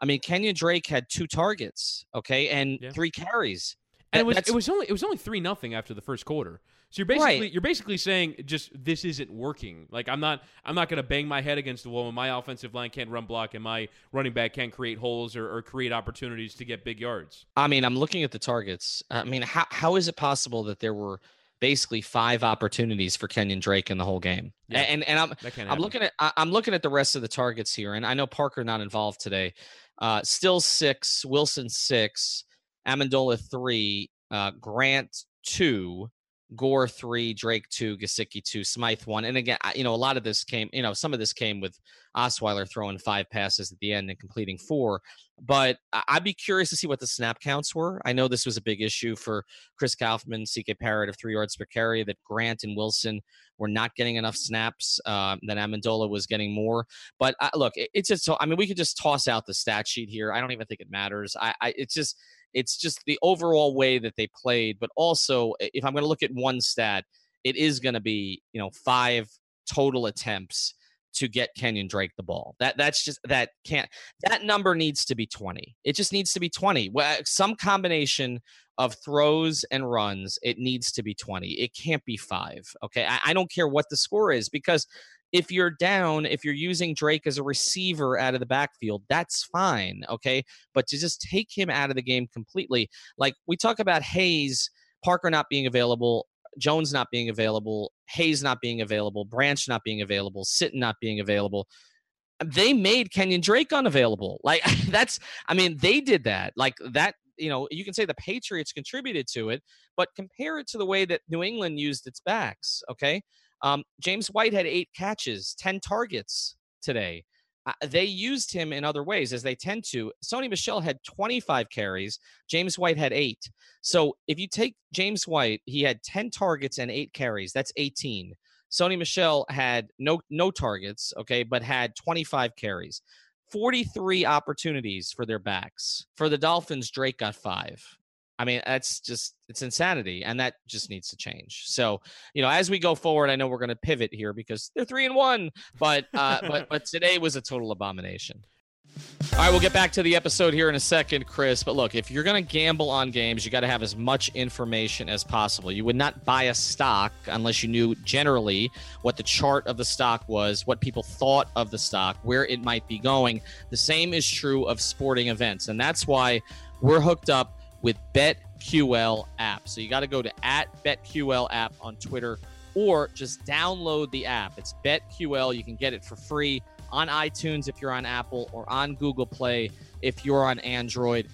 I mean, Kenyan Drake had two targets, okay, and yeah. three carries. And it was it was only it was only three nothing after the first quarter. So you're basically right. you're basically saying just this isn't working. Like I'm not I'm not going to bang my head against the wall when my offensive line can't run block and my running back can't create holes or, or create opportunities to get big yards. I mean, I'm looking at the targets. I mean, how how is it possible that there were basically five opportunities for Kenyan Drake in the whole game? Yeah, and and I'm I'm looking at I'm looking at the rest of the targets here, and I know Parker not involved today. Uh, Stills six, Wilson six. Amendola three, uh, Grant two, Gore three, Drake two, Gesicki two, Smythe one. And again, you know, a lot of this came, you know, some of this came with Osweiler throwing five passes at the end and completing four. But I'd be curious to see what the snap counts were. I know this was a big issue for Chris Kouffman, CK Parrott of three yards per carry, that Grant and Wilson were not getting enough snaps, uh, that Amendola was getting more. But uh, look, it, it's just so, I mean, we could just toss out the stat sheet here. I don't even think it matters. I, I it's just, it's just the overall way that they played. But also, if I'm going to look at one stat, it is going to be, you know, five total attempts to get Kenyan Drake the ball. That that's just that can't that number needs to be 20. It just needs to be 20. Some combination of throws and runs, it needs to be 20. It can't be five. Okay. I, I don't care what the score is because if you're down, if you're using Drake as a receiver out of the backfield, that's fine. Okay. But to just take him out of the game completely, like we talk about Hayes, Parker not being available, Jones not being available, Hayes not being available, Branch not being available, Sitton not being available. They made Kenyan Drake unavailable. Like that's, I mean, they did that. Like that, you know, you can say the Patriots contributed to it, but compare it to the way that New England used its backs. Okay. Um, James White had eight catches, 10 targets today. Uh, they used him in other ways as they tend to. Sony Michel had 25 carries. James White had eight. So if you take James White, he had 10 targets and eight carries. That's 18. Sony Michel had no no targets, okay, but had 25 carries. 43 opportunities for their backs. For the Dolphins, Drake got five. I mean, that's just it's insanity, and that just needs to change. So, you know, as we go forward, I know we're going to pivot here because they're three and one, but uh, but but today was a total abomination. All right, we'll get back to the episode here in a second, Chris. But look, if you're going to gamble on games, you got to have as much information as possible. You would not buy a stock unless you knew generally what the chart of the stock was, what people thought of the stock, where it might be going. The same is true of sporting events. And that's why we're hooked up with BetQL app. So you got to go to at BetQL app on Twitter or just download the app. It's BetQL. You can get it for free on iTunes if you're on Apple or on Google Play if you're on Android.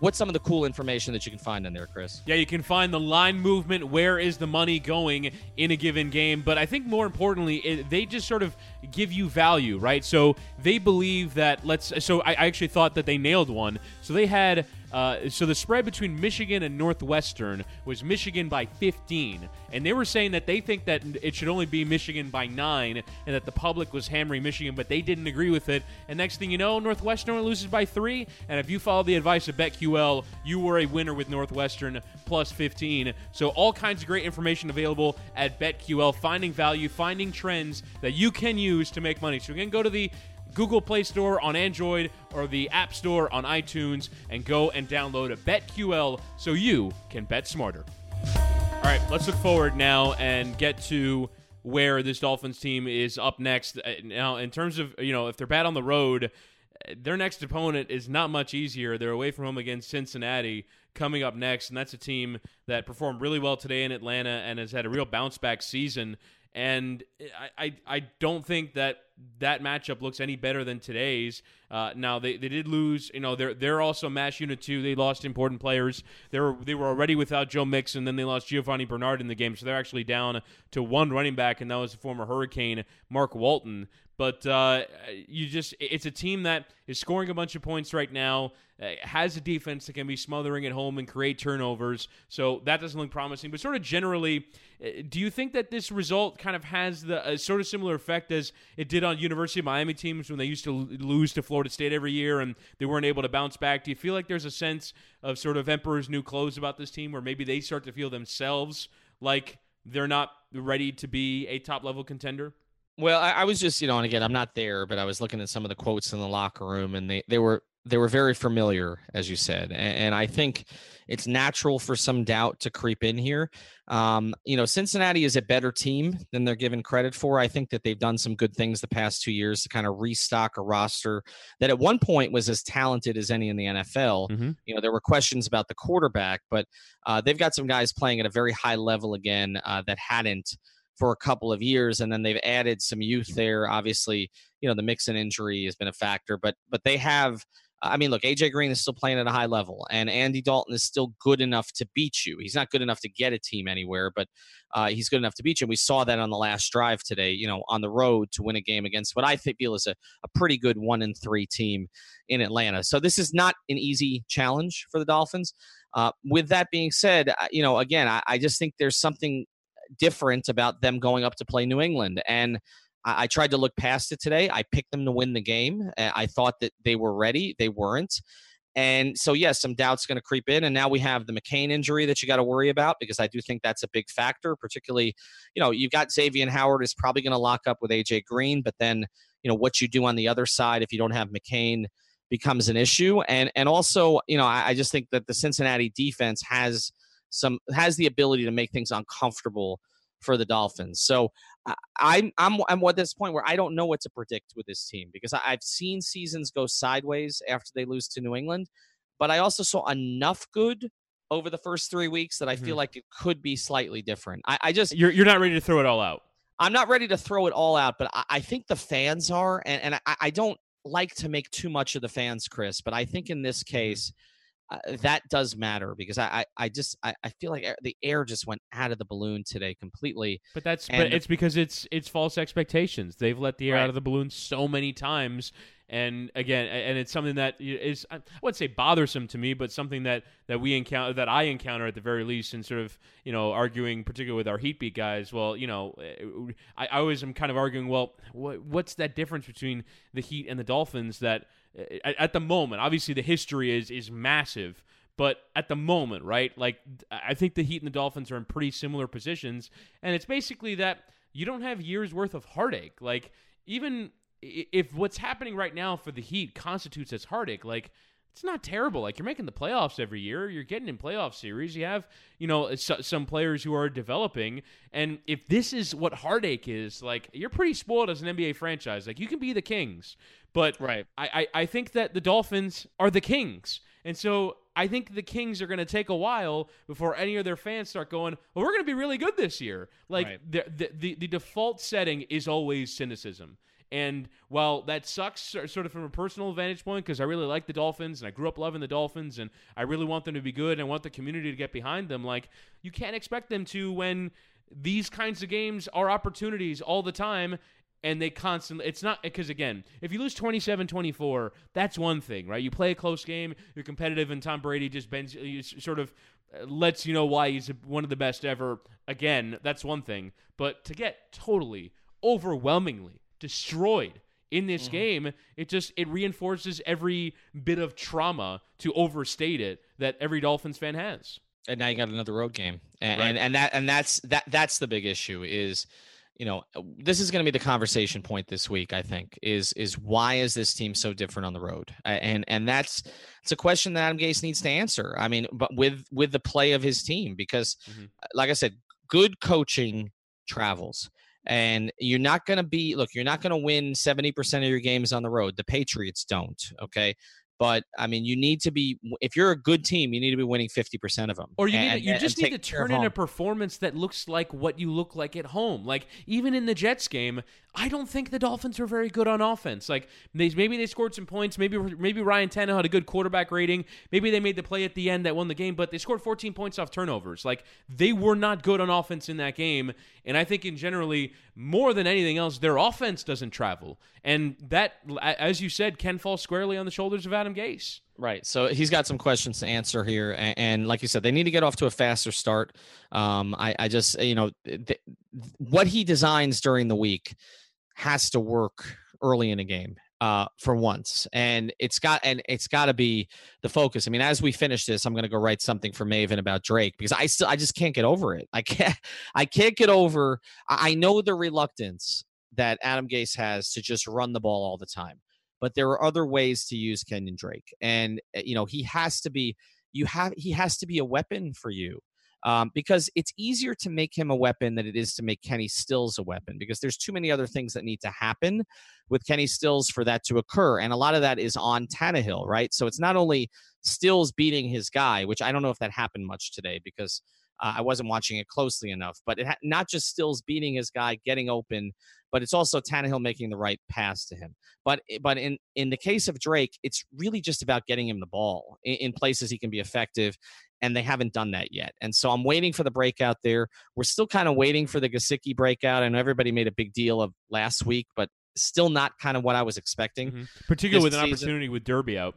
What's some of the cool information that you can find in there, Chris? Yeah, you can find the line movement. Where is the money going in a given game? But I think more importantly, it, they just sort of give you value, right? So they believe that let's. So I, I actually thought that they nailed one. So they had uh, so the spread between Michigan and Northwestern was Michigan by 15, and they were saying that they think that it should only be Michigan by nine, and that the public was hammering Michigan, but they didn't agree with it. And next thing you know, Northwestern loses by three. And if you follow the advice of BetQL, you were a winner with Northwestern plus 15. So all kinds of great information available at BetQL, finding value, finding trends that you can use to make money. So again, go to the Google Play Store on Android or the App Store on iTunes and go and download a BetQL so you can bet smarter. All right, let's look forward now and get to where this Dolphins team is up next. Uh, now, in terms of, you know, if they're bad on the road, their next opponent is not much easier. They're away from home against Cincinnati coming up next, and that's a team that performed really well today in Atlanta and has had a real bounce back season. And I, I, I don't think that that matchup looks any better than today's. Uh, now they, they did lose. You know they're they're also mash unit too. They lost important players. They were they were already without Joe Mixon. Then they lost Giovani Bernard in the game, so they're actually down to one running back, and that was the former Hurricane Mark Walton. But uh, you just it's a team that is scoring a bunch of points right now. Uh, has a defense that can be smothering at home and create turnovers. So that doesn't look promising. But sort of generally, uh, do you think that this result kind of has the sort of similar effect as it did on University of Miami teams when they used to lose to Florida State every year and they weren't able to bounce back? Do you feel like there's a sense of sort of Emperor's new clothes about this team, where maybe they start to feel themselves like they're not ready to be a top level contender? Well, I, I, was just, you know, and again, I'm not there, but I was looking at some of the quotes in the locker room, and they they were they were very familiar, as you said, and, and I think it's natural for some doubt to creep in here. Um, you know, Cincinnati is a better team than they're given credit for. I think that they've done some good things the past two years to kind of restock a roster that at one point was as talented as any in the NFL. Mm-hmm. You know, there were questions about the quarterback, but uh, they've got some guys playing at a very high level again uh, that hadn't for a couple of years, and then they've added some youth there. Obviously, you know the Mixon injury has been a factor, but but they have I mean, look, AJ Green is still playing at a high level, and Andy Dalton is still good enough to beat you. He's not good enough to get a team anywhere, but uh, he's good enough to beat you. And we saw that on the last drive today, you know, on the road to win a game against what I feel is a, a pretty good one and three team in Atlanta. So this is not an easy challenge for the Dolphins. Uh, with that being said, you know, again, I, I just think there's something different about them going up to play New England. And I, I tried to look past it today. I picked them to win the game. Uh, I thought that they were ready. They weren't. And so, yes, some doubts going to creep in. And now we have the McCain injury that you got to worry about because I do think that's a big factor, particularly, you know, you've got Xavier Howard is probably going to lock up with AJ Green, but then, you know, what you do on the other side if you don't have McCain becomes an issue. And and also, you know, I, I just think that the Cincinnati defense has some has the ability to make things uncomfortable for the Dolphins. So I'm I'm I'm at this point where I don't know what to predict with this team because I've seen seasons go sideways after they lose to New England, but I also saw enough good over the first three weeks that I feel mm-hmm. like it could be slightly different. I, I, just you're you're not ready to throw it all out. I'm not ready to throw it all out, but I, I think the fans are, and and I, I don't like to make too much of the fans, Chris, but I think in this mm-hmm. Uh, that does matter because I, I, I just I, I, feel like the air just went out of the balloon today completely. But that's and, but it's because it's it's false expectations. They've let the air right. out of the balloon so many times, and again, and it's something that is I wouldn't say bothersome to me, but something that that we encounter that I encounter at the very least, and sort of you know arguing particularly with our heat beat guys. Well, you know, eh, I, I always am kind of arguing. Well, what, what's that difference between the Heat and the Dolphins that at, the moment, obviously the history is is massive, but at the moment, right? Like I think the Heat and the Dolphins are in pretty similar positions, and it's basically that you don't have years worth of heartache. Like even if what's happening right now for the Heat constitutes as heartache, like it's not terrible. Like you're making the playoffs every year. You're getting in playoff series. You have, you know, some players who are developing. And if this is what heartache is, like you're pretty spoiled as an NBA franchise. Like you can be the Kings, but right. I, I, I think that the Dolphins are the Kings. And so I think the Kings are going to take a while before any of their fans start going, well, we're going to be really good this year. Like right. the, the, the, the default setting is always cynicism. And while that sucks, sort of from a personal vantage point, because I really like the Dolphins and I grew up loving the Dolphins and I really want them to be good and I want the community to get behind them, like, you can't expect them to when these kinds of games are opportunities all the time and they constantly it's not because again if you lose 27-24 that's one thing right? You play a close game you're competitive and tom brady just bends you sort of uh, lets you know why he's one of the best ever again that's one thing. But to get totally overwhelmingly destroyed in this mm-hmm. game it just it reinforces every bit of trauma to overstate it that every dolphins fan has and now you got another road game and right. and, and that and that's that that's the big issue is you know this is going to be the conversation point this week i think is is why is this team so different on the road and and that's it's a question that adam gase needs to answer i mean but with with the play of his team because mm-hmm. like i said good coaching travels and you're not going to be look you're not going to win 70% of your games on the road the patriots don't okay but I mean, you need to be if you're a good team, you need to be winning fifty percent of them. Or you and, need to, you just need to turn in a performance that looks like what you look like at home. Like even in the Jets game, I don't think the Dolphins are very good on offense. Like they, maybe they scored some points. Maybe maybe Ryan Tannehill had a good quarterback rating. Maybe they made the play at the end that won the game. But they scored 14 points off turnovers. Like they were not good on offense in that game. And I think in generally more than anything else, their offense doesn't travel. And that, as you said, can fall squarely on the shoulders of Adam Gase. Right. So he's got some questions to answer here. And, and like you said, they need to get off to a faster start. Um, I, I just, you know, th- what he designs during the week has to work early in a game uh, for once, and it's got and it's got to be the focus. I mean, as we finish this, I'm going to go write something for Maven about Drake because I still I just can't get over it. I can't I can't get over. I know the reluctance that Adam Gase has to just run the ball all the time, but there are other ways to use Kenyan Drake, and eh, you know he has to be you have he has to be a weapon for you um, because it's easier to make him a weapon than it is to make Kenny Stills a weapon because there's too many other things that need to happen with Kenny Stills for that to occur. And a lot of that is on Tannehill, right? So it's not only Stills beating his guy, which I don't know if that happened much today because uh, I wasn't watching it closely enough, but it ha- not just Stills beating his guy, getting open, but it's also Tannehill making the right pass to him. But eh, but in in the case of Drake, it's really just about getting him the ball in, in places he can be effective and they haven't done that yet. And so I'm waiting for the breakout there. We're still kind of waiting for the Gesicki breakout. I know everybody made a big deal of last week, but still not kind of what I was expecting. Mm-hmm. Particularly with an season. opportunity with Derby out.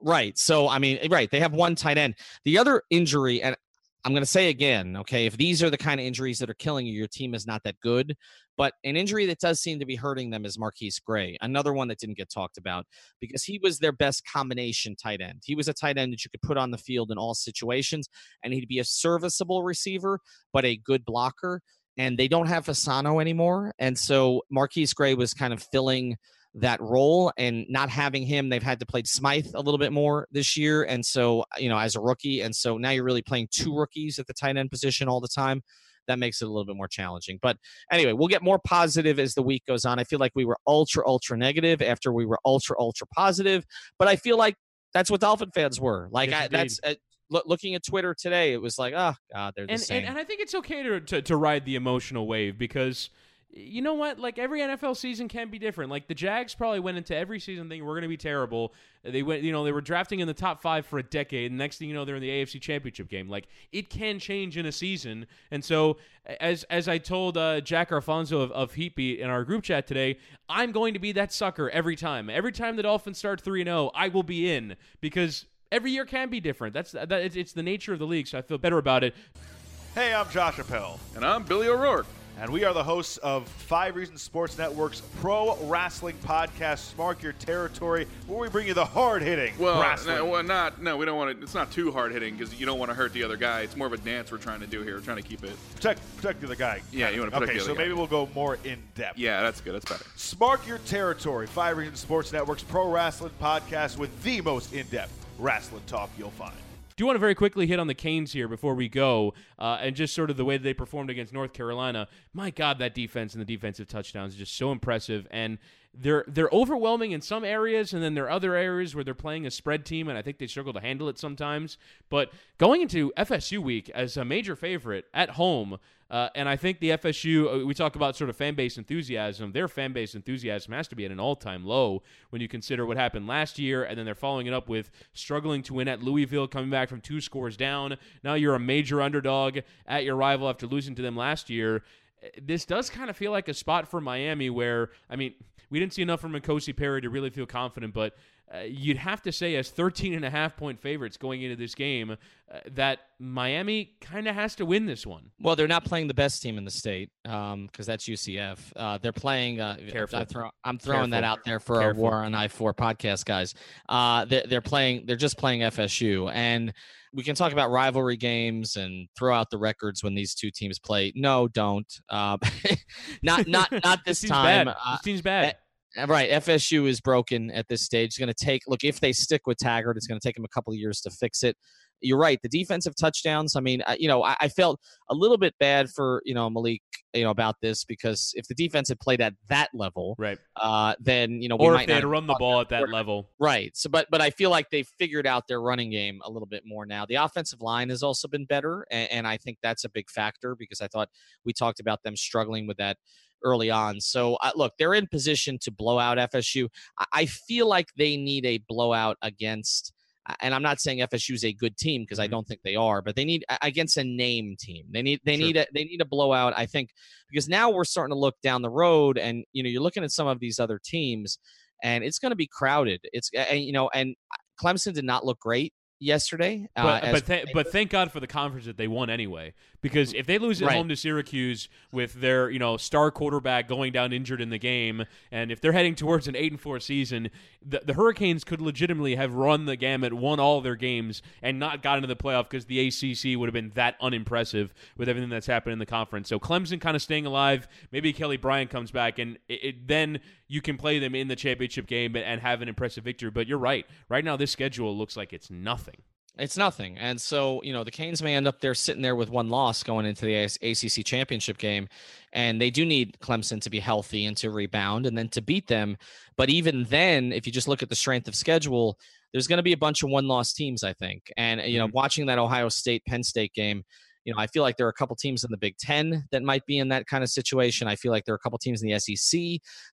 Right. So I mean, right, they have one tight end. The other injury, and I'm going to say again, okay, if these are the kind of injuries that are killing you, your team is not that good. But an injury that does seem to be hurting them is MarQueis Gray, another one that didn't get talked about because he was their best combination tight end. He was a tight end that you could put on the field in all situations, and he'd be a serviceable receiver, but a good blocker. And they don't have Fasano anymore. And so MarQueis Gray was kind of filling that role and not having him they've had to play smythe a little bit more this year. And so you know as a rookie and so now you're really playing two rookies at the tight end position all the time. That makes it a little bit more challenging. But anyway we'll get more positive as the week goes on. I feel like we were ultra ultra negative after we were ultra ultra positive. But i feel like that's what dolphin fans were. Like yes, I, that's uh, looking at Twitter today, it was like, oh god, they're the and, same. And, and I think it's okay to, to, to ride the emotional wave because you know what? Like every NFL season can be different. Like the Jags probably went into every season thinking we're going to be terrible. They went, you know, they were drafting in the top five for a decade. And next thing you know, they're in the AFC Championship game. Like it can change in a season. And so, as as I told uh, Jack Alfonso of, of Heatbeat in our group chat today, I'm going to be that sucker every time. Every time the Dolphins start three and zero, I will be in because every year can be different. That's that. It's, it's the nature of the league. So I feel better about it. Hey, I'm Josh Appel, and I'm Billy O'Rourke and we are the hosts of Five Reasons Sports Network's pro wrestling podcast, Mark Your Territory, where we bring you the hard hitting well, wrestling. No, well, not no, we don't want to. It's not too hard hitting because you don't want to hurt the other guy. It's more of a dance we're trying to do here. We're trying to keep it protect protect the other guy. Yeah, you want to protect okay, the other so guy. maybe we'll go more in depth. Yeah, that's good. That's better. Mark Your Territory, Five Reasons Sports Network's pro wrestling podcast with the most in depth wrestling talk you'll find do want to very quickly hit on the Canes here before we go, uh, and just sort of the way they performed against North Carolina. My God, that defense and the defensive touchdowns is just so impressive, and they're they're overwhelming in some areas, and then there are other areas where they're playing a spread team, and I think they struggle to handle it sometimes. But going into FSU week as a major favorite at home uh, and I think the FSU, uh, we talk about sort of fan base enthusiasm. Their fan base enthusiasm has to be at an all time low when you consider what happened last year. And then they're following it up with struggling to win at Louisville, coming back from two scores down. Now you're a major underdog at your rival after losing to them last year. Uh, this does kind of feel like a spot for Miami where, I mean, we didn't see enough from N'Kosi Perry to really feel confident, but uh, you'd have to say as 13 and a half point favorites going into this game uh, that Miami kind of has to win this one. Well, they're not playing the best team in the state because um, that's UCF. Uh, they're playing. Uh, Careful. I throw, I'm throwing Careful. that out there for Careful. our War on I four podcast guys. Uh, they're, they're playing. They're just playing FSU and we can talk about rivalry games and throw out the records when these two teams play. No, don't. Uh, not not not this, this time. Bad. Uh, this team's bad. Uh, right. FSU is broken at this stage. It's going to take, look, if they stick with Taggart, it's going to take them a couple of years to fix it. You're right. The defensive touchdowns, I mean, you know, I, I felt a little bit bad for, you know, Malik, you know, about this because if the defense had played at that level, right, uh, then, you know, or if they had run the ball at that level. Right. So, but, but I feel like they've figured out their running game a little bit more now. The offensive line has also been better. And, and I think that's a big factor because I thought we talked about them struggling with that early on. So uh, look, they're in position to blow out FSU. I, I feel like they need a blowout against and I'm not saying FSU is a good team because I Mm-hmm. don't think they are, but they need against a name team. They need they Sure. need a they need a blowout. I think because now we're starting to look down the road, and you know you're looking at some of these other teams, and it's going to be crowded. It's and you know and Clemson did not look great yesterday. uh, But as- but, th- but thank God for the conference that they won anyway. Because if they lose at Right. home to Syracuse with their you know star quarterback going down injured in the game, and if they're heading towards an eight and four season, the, the Hurricanes could legitimately have run the gamut, won all their games, and not got into the playoff because the ACC would have been that unimpressive with everything that's happened in the conference. So Clemson kind of staying alive. Maybe Kelly Bryant comes back, and it, it, then you can play them in the championship game and have an impressive victory. But you're right. Right now, this schedule looks like it's nothing. It's nothing. And so, you know, the Canes may end up there sitting there with one loss going into the ACC championship game. And they do need Clemson to be healthy and to rebound and then to beat them. But even then, if you just look at the strength of schedule, there's going to be a bunch of one loss teams, I think. And, you know, mm-hmm. watching that Ohio State Penn State game, you know, I feel like there are a couple teams in the Big Ten that might be in that kind of situation. I feel like there are a couple teams in the SEC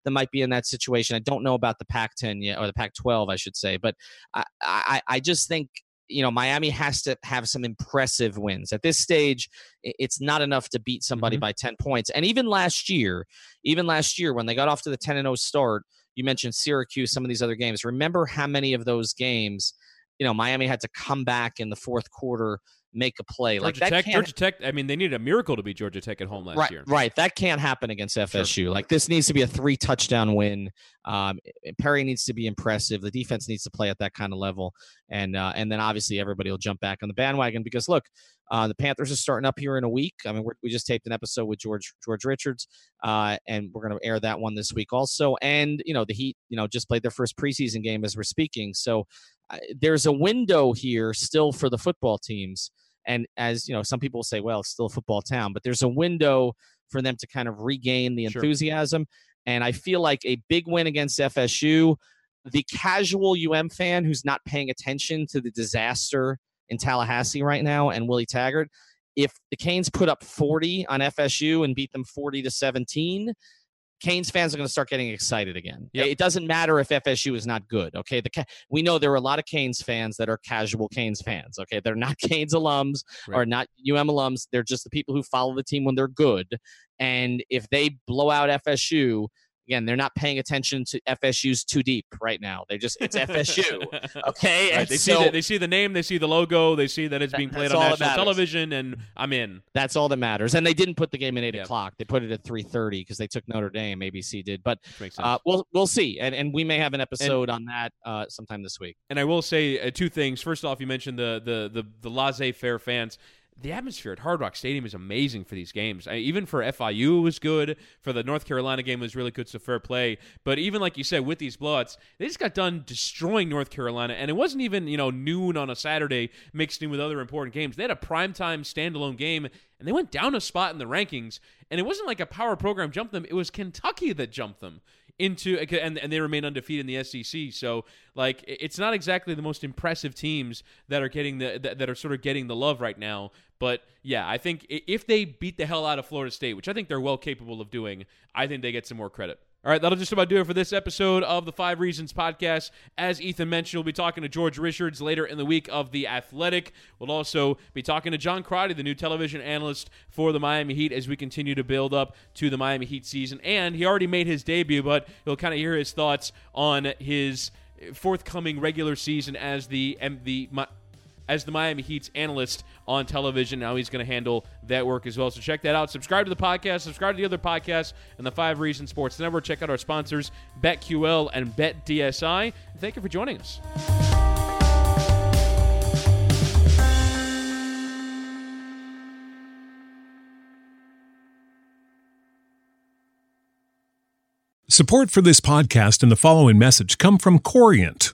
that might be in that situation. I don't know about the Pac 10 yet, or the Pac 12, I should say. But I, I, I just think you know Miami has to have some impressive wins at this stage. It's not enough to beat somebody mm-hmm. by ten points. And even last year, even last year when they got off to the ten and zero start, you mentioned Syracuse, some of these other games. Remember how many of those games, you know, Miami had to come back in the fourth quarter, make a play like Georgia that. Tech, Georgia Tech. I mean, they needed a miracle to beat Georgia Tech at home last right, year. Right, that can't happen against FSU. Like this needs to be a three touchdown win. Um, Perry needs to be impressive. The defense needs to play at that kind of level, and uh, and then obviously everybody will jump back on the bandwagon because look, uh, the Panthers are starting up here in a week. I mean, we're, we just taped an episode with George George Richards, uh, and we're going to air that one this week also. And you know, the Heat, you know, just played their first preseason game as we're speaking, so uh, there's a window here still for the football teams. And as you know, some people say, well, it's still a football town, but there's a window for them to kind of regain the Sure. enthusiasm. And I feel like a big win against FSU, the casual UM fan who's not paying attention to the disaster in Tallahassee right now and Willie Taggart, if the Canes put up 40 on FSU and beat them 40 to 17, Canes fans are going to start getting excited again. Yep. It doesn't matter if FSU is not good. Okay, the we know there are a lot of Canes fans that are casual Canes fans. Okay, they're not Canes alums or not UM alums. They're just the people who follow the team when they're good. And if they blow out FSU, again, they're not paying attention to FSU's too deep right now. They just it's FSU. Okay, Right, they so see the, they see the name, they see the logo, they see that it's That- being played on national television, and I'm in. that's all that matters. And they didn't put the game at eight Yeah. o'clock. They put it at three thirty because they took Notre Dame. ABC did, but Which makes sense. uh, we'll we'll see. And and we may have an episode on that uh, sometime this week. And I will say uh, two things. First off, you mentioned the the the the laissez faire fans. The atmosphere at Hard Rock Stadium is amazing for these games. I, even for FIU, it was good. For the North Carolina game, it was really good. So fair play. But even like you said, with these blowouts, they just got done destroying North Carolina, and it wasn't even you know noon on a Saturday mixed in with other important games. They had a primetime standalone game, and they went down a spot in the rankings. And it wasn't like a power program jumped them; it was Kentucky that jumped them into and and they remain undefeated in the SEC. So like it's not exactly the most impressive teams that are getting the that, that are sort of getting the love right now. But yeah, I think if they beat the hell out of Florida State, which I think they're well capable of doing, I think they get some more credit. All right, that'll just about do it for this episode of the Five Reasons podcast. As Ethan mentioned, we'll be talking to George Richards later in the week of The Athletic. We'll also be talking to John Crotty, the new television analyst for the Miami Heat, as we continue to build up to the Miami Heat season. And he already made his debut, but you'll kind of hear his thoughts on his forthcoming regular season as the the as the Miami Heat's analyst on television. Now he's going to handle that work as well. So check that out. Subscribe to the podcast. Subscribe to the other podcasts and the Five Reasons Sports Network. Check out our sponsors, BetQL and BetDSI. Thank you for joining us. Support for this podcast and the following message come from Corient.